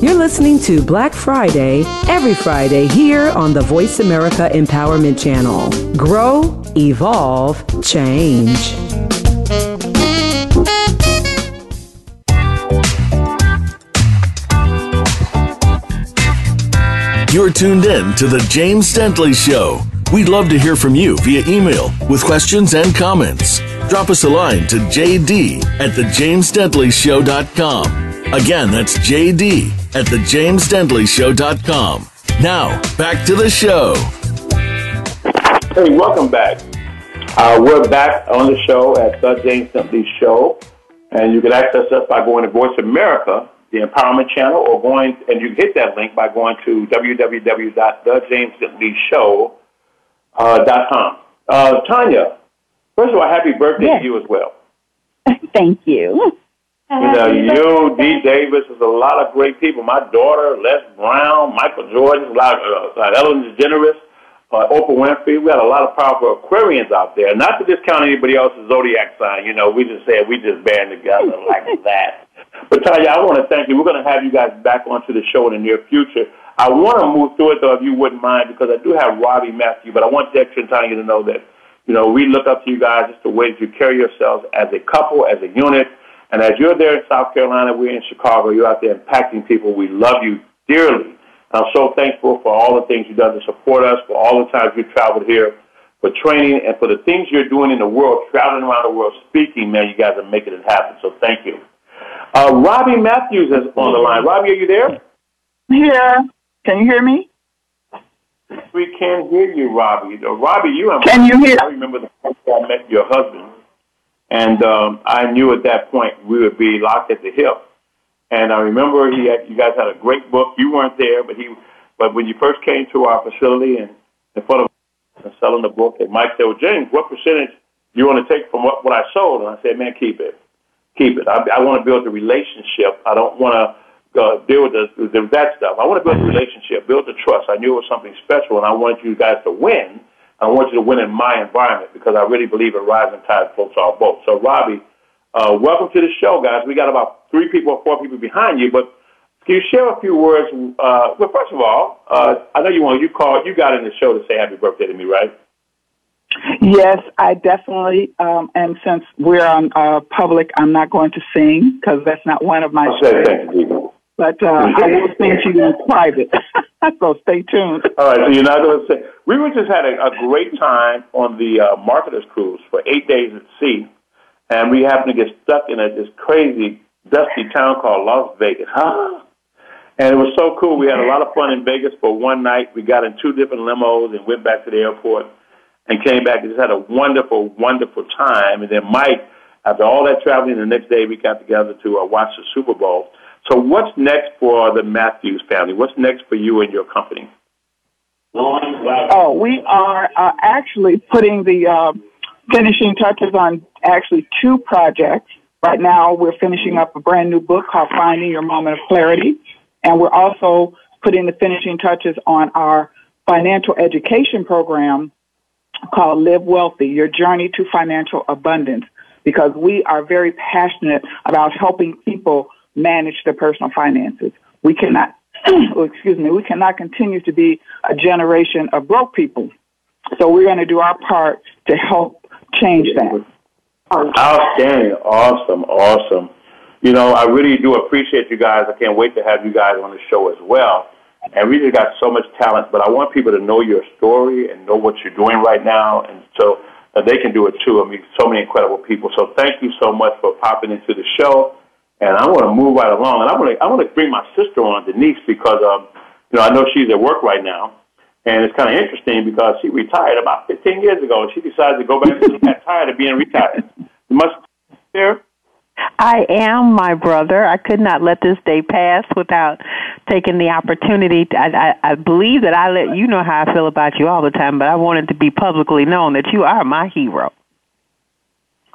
[SPEAKER 6] You're listening to Black Friday every Friday here on the Voice America Empowerment Channel. Grow, evolve, change.
[SPEAKER 1] You're tuned in to The James Dentley Show. We'd love to hear from you via email with questions and comments. Drop us a line to jd at thejamesdentleyshow.com. Again, that's jd at thejamesdentleyshow.com. Now, back to the show.
[SPEAKER 2] Hey, welcome back. Uh, we're back on the show at The James Dentley Show, and you can access us by going to Voice America, the Empowerment Channel, or going, and you can hit that link by going to www.thejamesdentleyshow.com. Uh, Tanya, first of all, happy birthday
[SPEAKER 10] Yes.
[SPEAKER 2] to you as well.
[SPEAKER 10] Thank you.
[SPEAKER 2] You know, you, Dee Davis, is a lot of great people. My daughter, Les Brown, Michael Jordan, a lot of, uh, Ellen DeGeneres, uh, Oprah Winfrey. We had a lot of powerful Aquarians out there. Not to discount anybody else's zodiac sign. You know, we just said we just band together like that. But Tanya, I want to thank you. We're going to have you guys back onto the show in the near future. I want to move through it though, if you wouldn't mind, because I do have Robbie Matthew. But I want Dexter and Tanya to know that you know we look up to you guys just the way that you carry yourselves as a couple, as a unit. And as you're there in South Carolina, we're in Chicago, you're out there impacting people. We love you dearly. I'm so thankful for all the things you've done to support us, for all the times you've traveled here, for training, and for the things you're doing in the world, traveling around the world, speaking, man, you guys are making it happen. So thank you. Uh, Robbie Matthews is on the line. Robbie, are you there?
[SPEAKER 14] Yeah. Can you hear me?
[SPEAKER 2] We can hear you, Robbie. Uh, Robbie, you and
[SPEAKER 14] Can you hear-
[SPEAKER 2] I remember the first time I met your husband, and um, I knew at that point we would be locked at the hip. And I remember he had, you guys had a great book. You weren't there, but he, but when you first came to our facility and in front of and selling the book, and Mike said, "Well, James, what percentage do you want to take from what, what I sold?" And I said, "Man, keep it, keep it. I, I want to build a relationship. I don't want to uh, deal with the, the, that stuff. I want to build a relationship, build the trust. I knew it was something special, and I wanted you guys to win. I want you to win in my environment because I really believe a rising tide floats all boats. So, Robbie, uh, welcome to the show, guys. We got about three people or four people behind you, but can you share a few words? Uh, well, first of all, uh, I know you want you called, you got in the show to say happy birthday to me, right?
[SPEAKER 14] Yes, I definitely. Um, and since we're on uh, public, I'm not going to sing because that's not one of my
[SPEAKER 2] I
[SPEAKER 14] strengths.
[SPEAKER 2] thank you.
[SPEAKER 14] But uh, I will sing to you in private. so stay tuned.
[SPEAKER 2] All right, so you're not going to say. We were just had a, a great time on the uh, marketers cruise for eight days at sea, and we happened to get stuck in a, this crazy dusty town called Las Vegas. Huh? And it was so cool. We had a lot of fun in Vegas for one night. We got in two different limos and went back to the airport and came back and just had a wonderful, wonderful time. And then Mike, after all that traveling, the next day we got together to uh, watch the Super Bowl. So what's next for the Matthews family? What's next for you and your company?
[SPEAKER 14] Oh, we are uh, actually putting the uh, finishing touches on actually two projects. Right now, we're finishing up a brand new book called Finding Your Moment of Clarity, and we're also putting the finishing touches on our financial education program called Live Wealthy, Your Journey to Financial Abundance, because we are very passionate about helping people manage their personal finances. We cannot, oh, excuse me, we cannot continue to be a generation of broke people. So we're going to do our part to help change that.
[SPEAKER 2] Outstanding. Awesome. Awesome. You know, I really do appreciate you guys. I can't wait to have you guys on the show as well. And we just got so much talent, but I want people to know your story and know what you're doing right now, and so that they can do it too. I mean, so many incredible people. So thank you so much for popping into the show. And I want to move right along, and I want to I want to bring my sister on, Denise, because um, you know I know she's at work right now, and it's kind of interesting because she retired about 15 years ago, and she decided to go back. she got tired of being retired. You must there.
[SPEAKER 15] I am my brother. I could not let this day pass without taking the opportunity. To, I, I, I believe that I let you know how I feel about you all the time, but I wanted to be publicly known that you are my hero.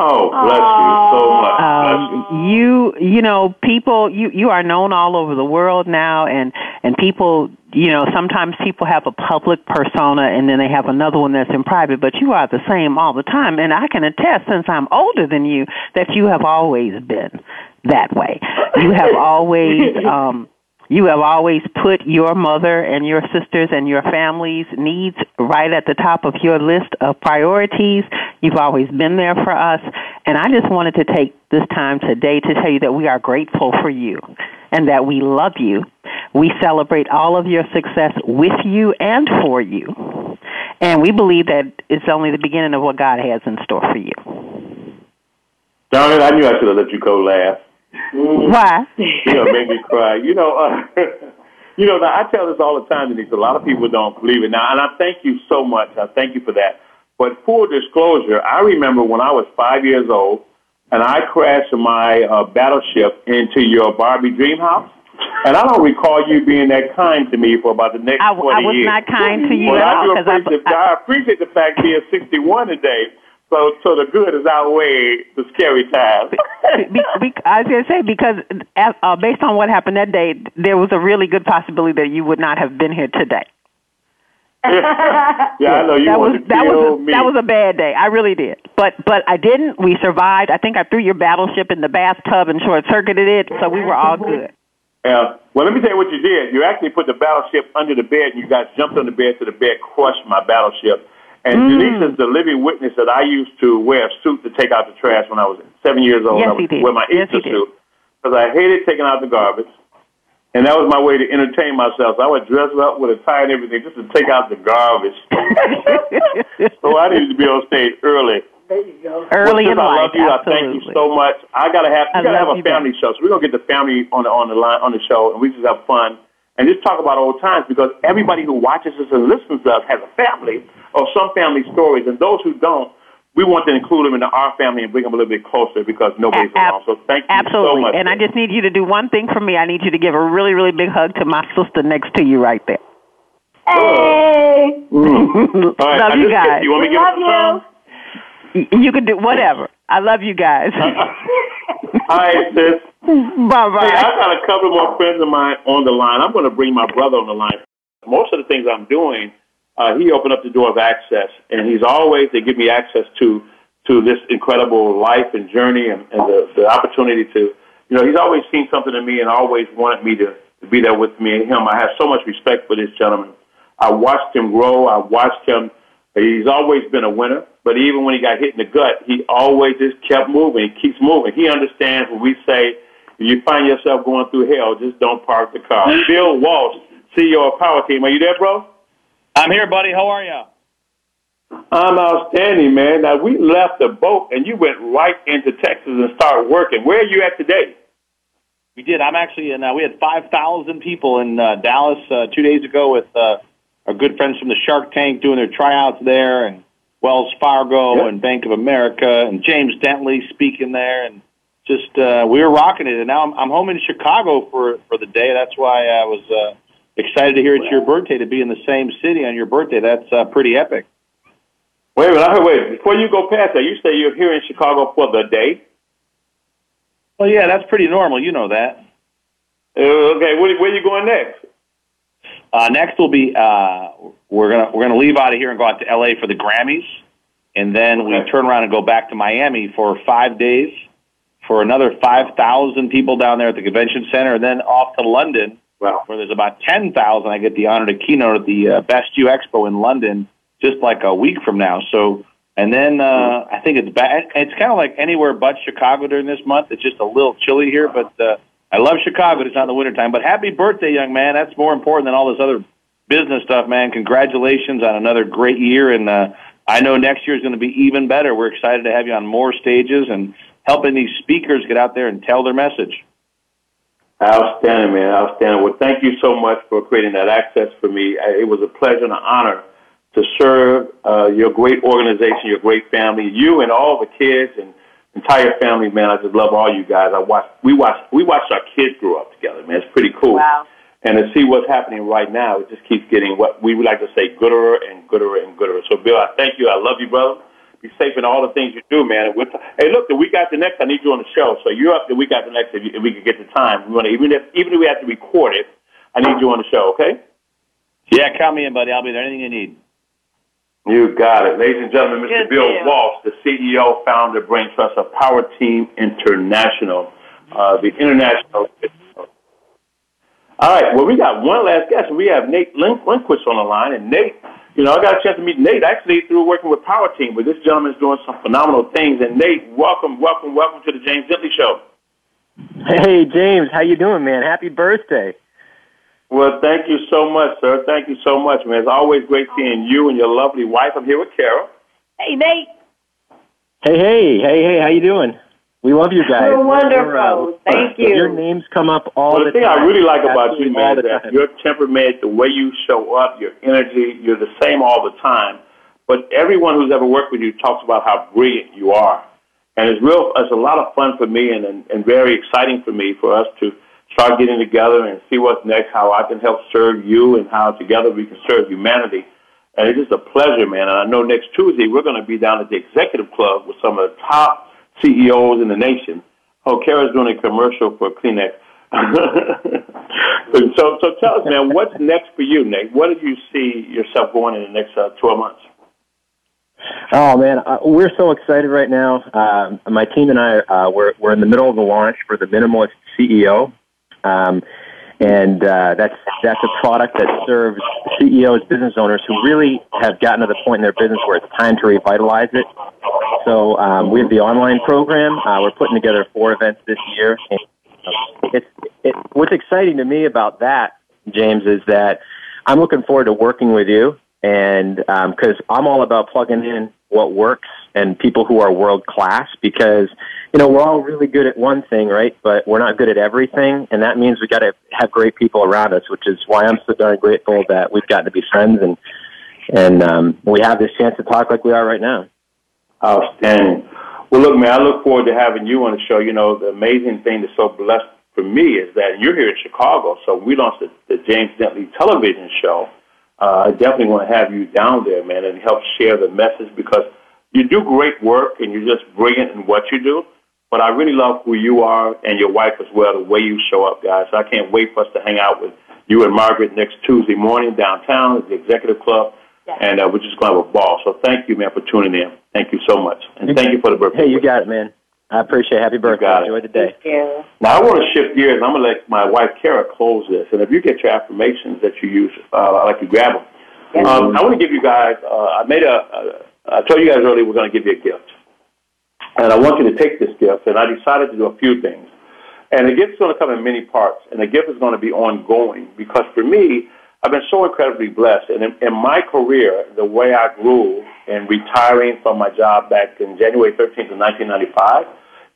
[SPEAKER 2] Oh, bless you so much.
[SPEAKER 15] Um, you, you know, people, you, you are known all over the world now, and and people, you know, sometimes people have a public persona, and then they have another one that's in private. But you are the same all the time, and I can attest, since I'm older than you, that you have always been that way. You have always. um you have always put your mother and your sisters and your family's needs right at the top of your list of priorities. You've always been there for us. And I just wanted to take this time today to tell you that we are grateful for you and that we love you. We celebrate all of your success with you and for you. And we believe that it's only the beginning of what God has in store for you.
[SPEAKER 2] Darn it, I knew I should have let you go laugh.
[SPEAKER 15] Why?
[SPEAKER 2] you know, made me cry. You know, uh, you know. Now, I tell this all the time, Denise. A lot of people don't believe it now, and I thank you so much. I thank you for that. But full disclosure, I remember when I was five years old, and I crashed my uh, battleship into your Barbie dream house. And I don't recall you being that kind to me for about the next
[SPEAKER 15] I,
[SPEAKER 2] 20
[SPEAKER 15] I was
[SPEAKER 2] years.
[SPEAKER 15] not kind to you
[SPEAKER 2] well,
[SPEAKER 15] at
[SPEAKER 2] I
[SPEAKER 15] all.
[SPEAKER 2] do
[SPEAKER 15] 'cause I-
[SPEAKER 2] appreciate, I, appreciate the fact being 61 today. So, so the good is outweigh the scary times.
[SPEAKER 15] be, be, I was going to say because uh, uh, based on what happened that day, there was a really good possibility that you would not have been here today.
[SPEAKER 2] Yeah, I know you
[SPEAKER 15] that was
[SPEAKER 2] to
[SPEAKER 15] that was a,
[SPEAKER 2] me.
[SPEAKER 15] that was a bad day. I really did, but but I didn't. We survived. I think I threw your battleship in the bathtub and short circuited it, so we were all good.
[SPEAKER 2] Yeah. Well, let me tell you what you did. You actually put the battleship under the bed, and you guys jumped on the bed so the bed crushed my battleship. And
[SPEAKER 15] Mm.
[SPEAKER 2] Denise is the living witness that I used to wear a suit to take out the trash when I was seven years old.
[SPEAKER 15] Yes,
[SPEAKER 2] I would
[SPEAKER 15] he did.
[SPEAKER 2] wear my
[SPEAKER 15] Yes, he
[SPEAKER 2] Easter
[SPEAKER 15] did.
[SPEAKER 2] suit because I hated taking out the garbage. And that was my way to entertain myself. So I would dress up with a tie and everything just to take out the garbage. so I needed to be on stage early. There you go.
[SPEAKER 15] Early
[SPEAKER 2] well,
[SPEAKER 15] in
[SPEAKER 2] sis, I
[SPEAKER 15] life,
[SPEAKER 2] love you. I thank you so much. I gotta have
[SPEAKER 15] I
[SPEAKER 2] we gotta have a
[SPEAKER 15] you
[SPEAKER 2] family show. So we're gonna get the family on the on the line on the show and we just have fun and just talk about old times because everybody who watches us and listens to us has a family or some family stories and those who don't, we want to include them into our family and bring them a little bit closer because nobody's around. So thank you
[SPEAKER 15] Absolutely.
[SPEAKER 2] so much.
[SPEAKER 15] and I just need you to do one thing for me. I need you to give a really really big hug to my sister next to you right there.
[SPEAKER 3] Hey. Mm.
[SPEAKER 2] All right,
[SPEAKER 15] love
[SPEAKER 2] I
[SPEAKER 15] you guys.
[SPEAKER 2] kidded. You want me to
[SPEAKER 3] love
[SPEAKER 2] them a song?
[SPEAKER 15] Y- You can do whatever. I love you guys.
[SPEAKER 2] All right, sis.
[SPEAKER 15] bye bye.
[SPEAKER 2] Hey, I've got a couple more friends of mine on the line. I'm going to bring my brother on the line. Most of the things I'm doing, uh, he opened up the door of access, and he's always they give me access to to this incredible life and journey and, and the, the opportunity to, you know, he's always seen something in me and always wanted me to, to be there with me and him. I have so much respect for this gentleman. I watched him grow. I watched him. He's always been a winner, but even when he got hit in the gut, he always just kept moving. He keeps moving. He understands when we say, if you find yourself going through hell, just don't park the car. Bill Walsh CEO of Power Team. Are you there, bro?
[SPEAKER 16] I'm here, buddy. How are you?
[SPEAKER 2] I'm outstanding, man. Now we left the boat and you went right into Texas and started working. Where are you at today?
[SPEAKER 16] We did. I'm actually in. Uh, we had 5,000 people in uh, Dallas uh, two days ago with uh, our good friends from the Shark Tank doing their tryouts there, and Wells Fargo
[SPEAKER 2] Yep.
[SPEAKER 16] and Bank of America, and James Dentley speaking there, and just uh, we were rocking it. And now I'm, I'm home in Chicago for for the day. That's why I was uh, excited to hear it's your birthday to be in the same city on your birthday. That's uh, pretty epic.
[SPEAKER 2] Wait a minute. I heard, wait, before you go past that, you say you're here in Chicago for the day?
[SPEAKER 16] Well, yeah, that's pretty normal. You know that.
[SPEAKER 2] Uh, okay, where, where are you going next?
[SPEAKER 16] Uh, next will be uh, we're gonna we're gonna leave out of here and go out to L.A. for the Grammys, and then we turn around and go back to Miami for five days for another five thousand people down there at the convention center, and then off to London,
[SPEAKER 2] wow.
[SPEAKER 16] where there's about ten thousand. I get the honor to keynote at the uh, Best You Expo in London just like a week from now. So, and then uh, I think it's back. It's kind of like anywhere but Chicago during this month. It's just a little chilly here, but uh, I love Chicago. It's not in the wintertime. But happy birthday, young man. That's more important than all this other business stuff, man. Congratulations on another great year. And uh, I know next year is going to be even better. We're excited to have you on more stages and helping these speakers get out there and tell their message.
[SPEAKER 2] Outstanding, man. Outstanding. Well, thank you so much for creating that access for me. It was a pleasure and an honor to serve uh, your great organization, your great family, you and all the kids and entire family, man. I just love all you guys. I watch, we watch, we watched our kids grow up together, man. It's pretty cool.
[SPEAKER 3] Wow.
[SPEAKER 2] And to see what's happening right now, it just keeps getting what we would like to say gooder and gooder and gooder. So, Bill, I thank you. I love you, brother. Be safe in all the things you do, man. And we're hey, look, the week after next, I need you on the show. So you're up the week after next if, you, if we can get the time. We want to, even if even if we have to record it, I need you on the show. Okay?
[SPEAKER 16] Yeah, count me in, buddy. I'll be there. Anything you need.
[SPEAKER 2] You got it. Ladies and gentlemen, Mr.
[SPEAKER 16] Good
[SPEAKER 2] Bill
[SPEAKER 16] deal.
[SPEAKER 2] Walsh, the CEO, founder, brain trust of Power Team International, uh, the international. All right, well, we got one last guest. We have Nate Lin- Lindquist on the line. And Nate, you know, I got a chance to meet Nate actually through working with Power Team, but this gentleman's doing some phenomenal things. And Nate, welcome, welcome, welcome to the James Dentley Show.
[SPEAKER 17] Hey James, how you doing, man? Happy birthday.
[SPEAKER 2] Well, thank you so much, sir. Thank you so much, man. It's always great seeing you and your lovely wife. I'm here with Kara.
[SPEAKER 3] Hey, Nate.
[SPEAKER 17] Hey, hey, hey, hey, how you doing? We love you guys.
[SPEAKER 3] You're uh, wonderful. Thank you.
[SPEAKER 17] Your names come up all
[SPEAKER 2] well,
[SPEAKER 17] the,
[SPEAKER 2] the thing
[SPEAKER 17] time.
[SPEAKER 2] I really like about you, man, is that your temperament, the way you show up, your energy, you're the same all the time. But everyone who's ever worked with you talks about how brilliant you are. And it's real, it's a lot of fun for me and, and, and very exciting for me for us to start getting together and see what's next, how I can help serve you and how together we can serve humanity. And it's just a pleasure, man. And I know next Tuesday we're going to be down at the Executive Club with some of the top CEOs in the nation. Oh, Kara's doing a commercial for Kleenex. so, so tell us, man, what's next for you, Nate? What do you see yourself going in the next uh, 12 months?
[SPEAKER 17] Oh man, uh, we're so excited right now. Um, my team and I, uh, we're we're in the middle of the launch for the Minimalist CEO, um, and uh, that's that's a product that serves CEOs, business owners who really have gotten to the point in their business where it's time to revitalize it. So um, we have the online program. Uh, we're putting together four events this year. And uh, it's it, what's exciting to me about that, James, is that I'm looking forward to working with you, and because I'm all about plugging in what works and people who are world class. Because you know we're all really good at one thing, right? But we're not good at everything, and that means we got to have great people around us. Which is why I'm so darn grateful that we've gotten to be friends and and um, we have this chance to talk like we are right now.
[SPEAKER 2] Outstanding. Well, look, man, I look forward to having you on the show. You know, the amazing thing that's so blessed for me is that you're here in Chicago, so we launched the, the James Dentley television show. Uh, I definitely want to have you down there, man, and help share the message because you do great work and you're just brilliant in what you do. But I really love who you are and your wife as well, the way you show up, guys. So I can't wait for us to hang out with you and Margaret next Tuesday morning downtown at the Executive Club. And uh, we're just going to have a ball. So thank you, man, for tuning in. Thank you so much. And thank you for the birthday.
[SPEAKER 17] Hey, you got it, man. I appreciate it. Happy birthday.
[SPEAKER 2] got it.
[SPEAKER 17] Enjoy the day.
[SPEAKER 2] Now, I want to shift gears. I'm going to let my wife, Kara, close this. And if you get your affirmations that you use, uh, I like you grab them. Um, I want to give you guys, uh, I made a, uh, I told you guys earlier we're going to give you a gift. And I want you to take this gift, and I decided to do a few things. And the gift's going to come in many parts, and the gift is going to be ongoing because for me, I've been so incredibly blessed. And in, in my career, the way I grew in retiring from my job back in January 13th of 1995,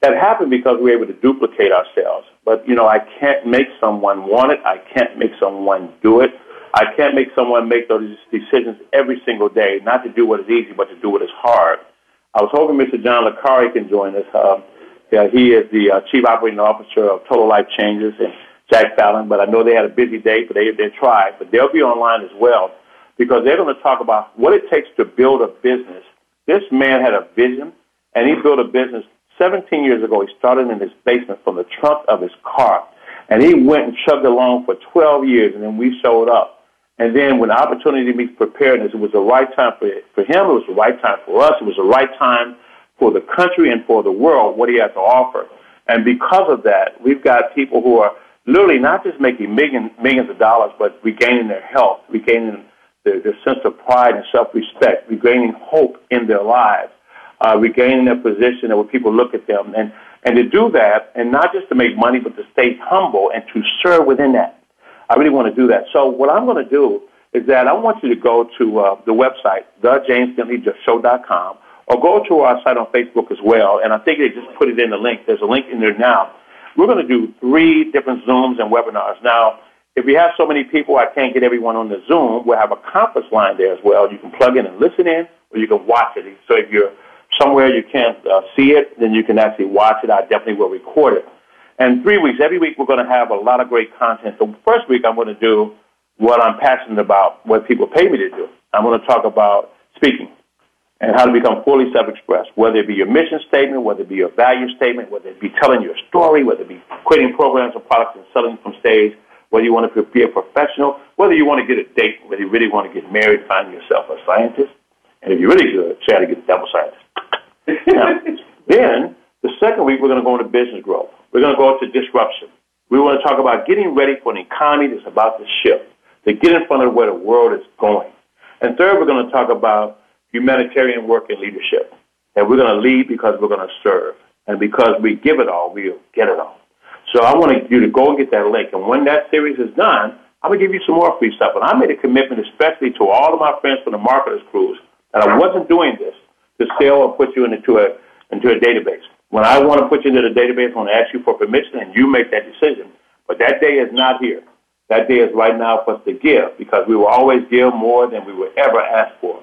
[SPEAKER 2] that happened because we were able to duplicate ourselves. But, you know, I can't make someone want it. I can't make someone do it. I can't make someone make those decisions every single day, not to do what is easy, but to do what is hard. I was hoping Mr. John Licari can join us. Uh, yeah, he is the uh, Chief Operating Officer of Total Life Changes and Jack Fallon, but I know they had a busy day, but they, they tried. But they'll be online as well because they're going to talk about what it takes to build a business. This man had a vision, and he built a business 17 years ago. He started in his basement from the trunk of his car, and he went and chugged along for 12 years, and then we showed up. And then when opportunity meets preparedness, it was the right time for, for him, it was the right time for us, it was the right time for the country and for the world, what he had to offer. And because of that, we've got people who are literally not just making millions, millions of dollars, but regaining their health, regaining their, their sense of pride and self-respect, regaining hope in their lives, uh, regaining their position and where people look at them. And, and to do that, and not just to make money, but to stay humble and to serve within that. I really want to do that. So what I'm going to do is that I want you to go to uh, the website, thejamesdentleyShow.com, or go to our site on Facebook as well. And I think they just put it in the link. There's a link in there now we're going to do three different Zooms and webinars. Now, if we have so many people, I can't get everyone on the Zoom. We'll have a conference line there as well. You can plug in and listen in, or you can watch it. So if you're somewhere you can't uh, see it, then you can actually watch it. I definitely will record it. And three weeks, every week we're going to have a lot of great content. So first week I'm going to do what I'm passionate about, what people pay me to do. I'm going to talk about speaking and how to become fully self-expressed, whether it be your mission statement, whether it be your value statement, whether it be telling your story, whether it be creating programs or products and selling from stage, whether you want to be a professional, whether you want to get a date, whether you really want to get married, find yourself a scientist, and if you're really good, try to get a double scientist. now, then, the second week, we're going to go into business growth. We're going to go into disruption. We want to talk about getting ready for an economy that's about to shift, to get in front of where the world is going. And third, we're going to talk about humanitarian work and leadership. And we're going to lead because we're going to serve. And because we give it all, we'll get it all. So I want you to go and get that link. And when that series is done, I'm going to give you some more free stuff. And I made a commitment, especially to all of my friends from the Marketers Cruise, that I wasn't doing this to sell or put you into a, into a database. When I want to put you into the database, I want to ask you for permission, and you make that decision. But that day is not here. That day is right now for us to give because we will always give more than we will ever ask for.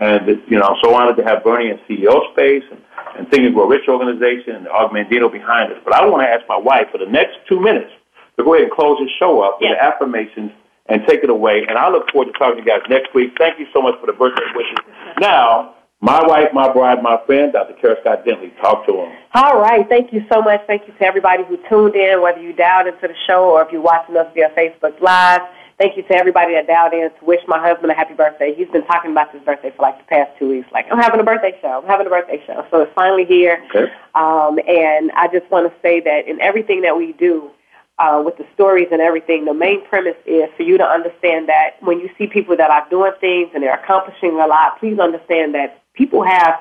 [SPEAKER 2] And, you know, I'm so honored to have Bernie in CEO space and, and Think and Grow Rich organization and Augmentino behind us. But I want to ask my wife for the next two minutes to go ahead and close the show up with the affirmations and take it away. And I look forward to talking to you guys next week. Thank you so much for the birthday wishes. Now, my wife, my bride, my friend, Dr. Kara Scott Dentley. Talk to him.
[SPEAKER 3] All right. Thank you so much. Thank you to everybody who tuned in, whether you dialed into the show or if you're watching us via Facebook Live. Thank you to everybody that dialed in to wish my husband a happy birthday. He's been talking about his birthday for like the past two weeks. Like, I'm having a birthday show. I'm having a birthday show. So it's finally here.
[SPEAKER 2] Okay.
[SPEAKER 3] Um, and I just want to say that in everything that we do, uh, with the stories and everything, the main premise is for you to understand that when you see people that are doing things and they're accomplishing a lot, please understand that people have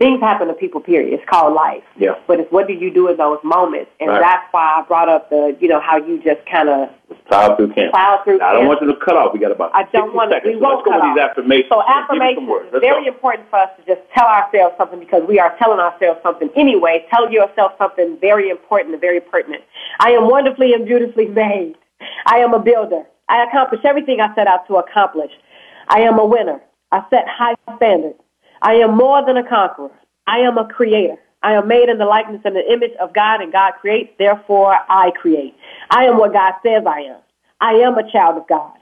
[SPEAKER 3] things happen to people, period. It's called life.
[SPEAKER 2] Yeah.
[SPEAKER 3] But it's what do you do in those moments? And
[SPEAKER 2] Right.
[SPEAKER 3] that's why I brought up the, you know, how you just kind of
[SPEAKER 2] Plow through camp.
[SPEAKER 3] Plow through
[SPEAKER 2] I don't want you to cut off. We got about
[SPEAKER 3] I don't want to. We
[SPEAKER 2] so
[SPEAKER 3] won't
[SPEAKER 2] let's go
[SPEAKER 3] cut
[SPEAKER 2] with these affirmations.
[SPEAKER 3] So
[SPEAKER 2] and give me
[SPEAKER 3] affirmations is very
[SPEAKER 2] go.
[SPEAKER 3] important for us to just tell ourselves something because we are telling ourselves something anyway. Tell yourself something very important and very pertinent. I am wonderfully and beautifully made. I am a builder. I accomplish everything I set out to accomplish. I am a winner. I set high standards. I am more than a conqueror. I am a creator. I am made in the likeness and the image of God, and God creates, therefore I create. I am what God says I am. I am a child of God.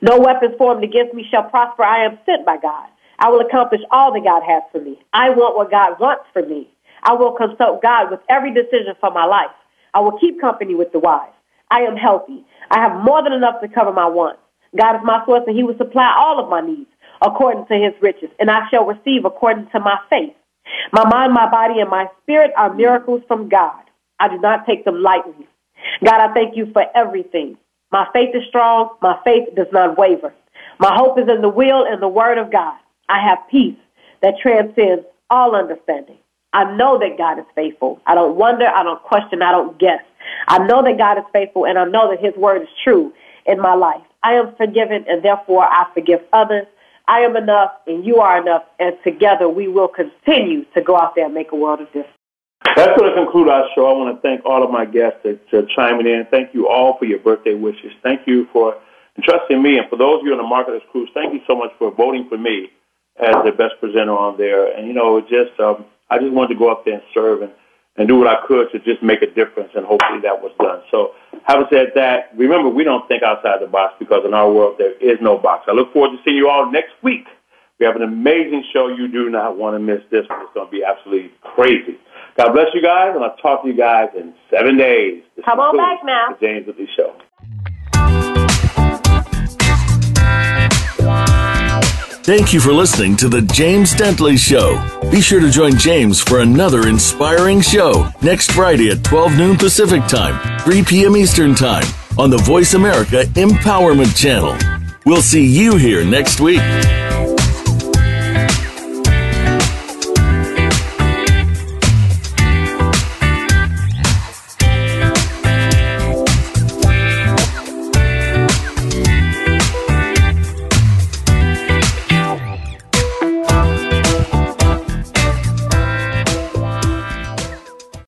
[SPEAKER 3] No weapons formed against me shall prosper. I am sent by God. I will accomplish all that God has for me. I want what God wants for me. I will consult God with every decision for my life. I will keep company with the wise. I am healthy. I have more than enough to cover my wants. God is my source, and He will supply all of my needs according to His riches, and I shall receive according to my faith. My mind, my body, and my spirit are miracles from God. I do not take them lightly. God, I thank you for everything. My faith is strong. My faith does not waver. My hope is in the will and the word of God. I have peace that transcends all understanding. I know that God is faithful. I don't wonder. I don't question. I don't guess. I know that God is faithful and I know that his word is true in my life. I am forgiven and therefore I forgive others. I am enough and you are enough and together we will continue to go out there and make a world of difference.
[SPEAKER 2] That's going to conclude our show. I want to thank all of my guests for, for chiming in. Thank you all for your birthday wishes. Thank you for entrusting me. And for those of you on the Marketers Cruise, thank you so much for voting for me as the best presenter on there. And, you know, just um, I just wanted to go up there and serve and, and do what I could to just make a difference. And hopefully that was done. So having said that, remember, we don't think outside the box because in our world there is no box. I look forward to seeing you all next week. We have an amazing show. You do not want to miss this one. It's going to be absolutely crazy. God bless you guys, and I'll talk to you guys in seven days.
[SPEAKER 3] This Come on back now.
[SPEAKER 2] The James Lee Show.
[SPEAKER 1] Thank you for listening to The James Dentley Show. Be sure to join James for another inspiring show next Friday at 12 noon Pacific Time, 3 p.m. Eastern Time on the Voice America Empowerment Channel. We'll see you here next week.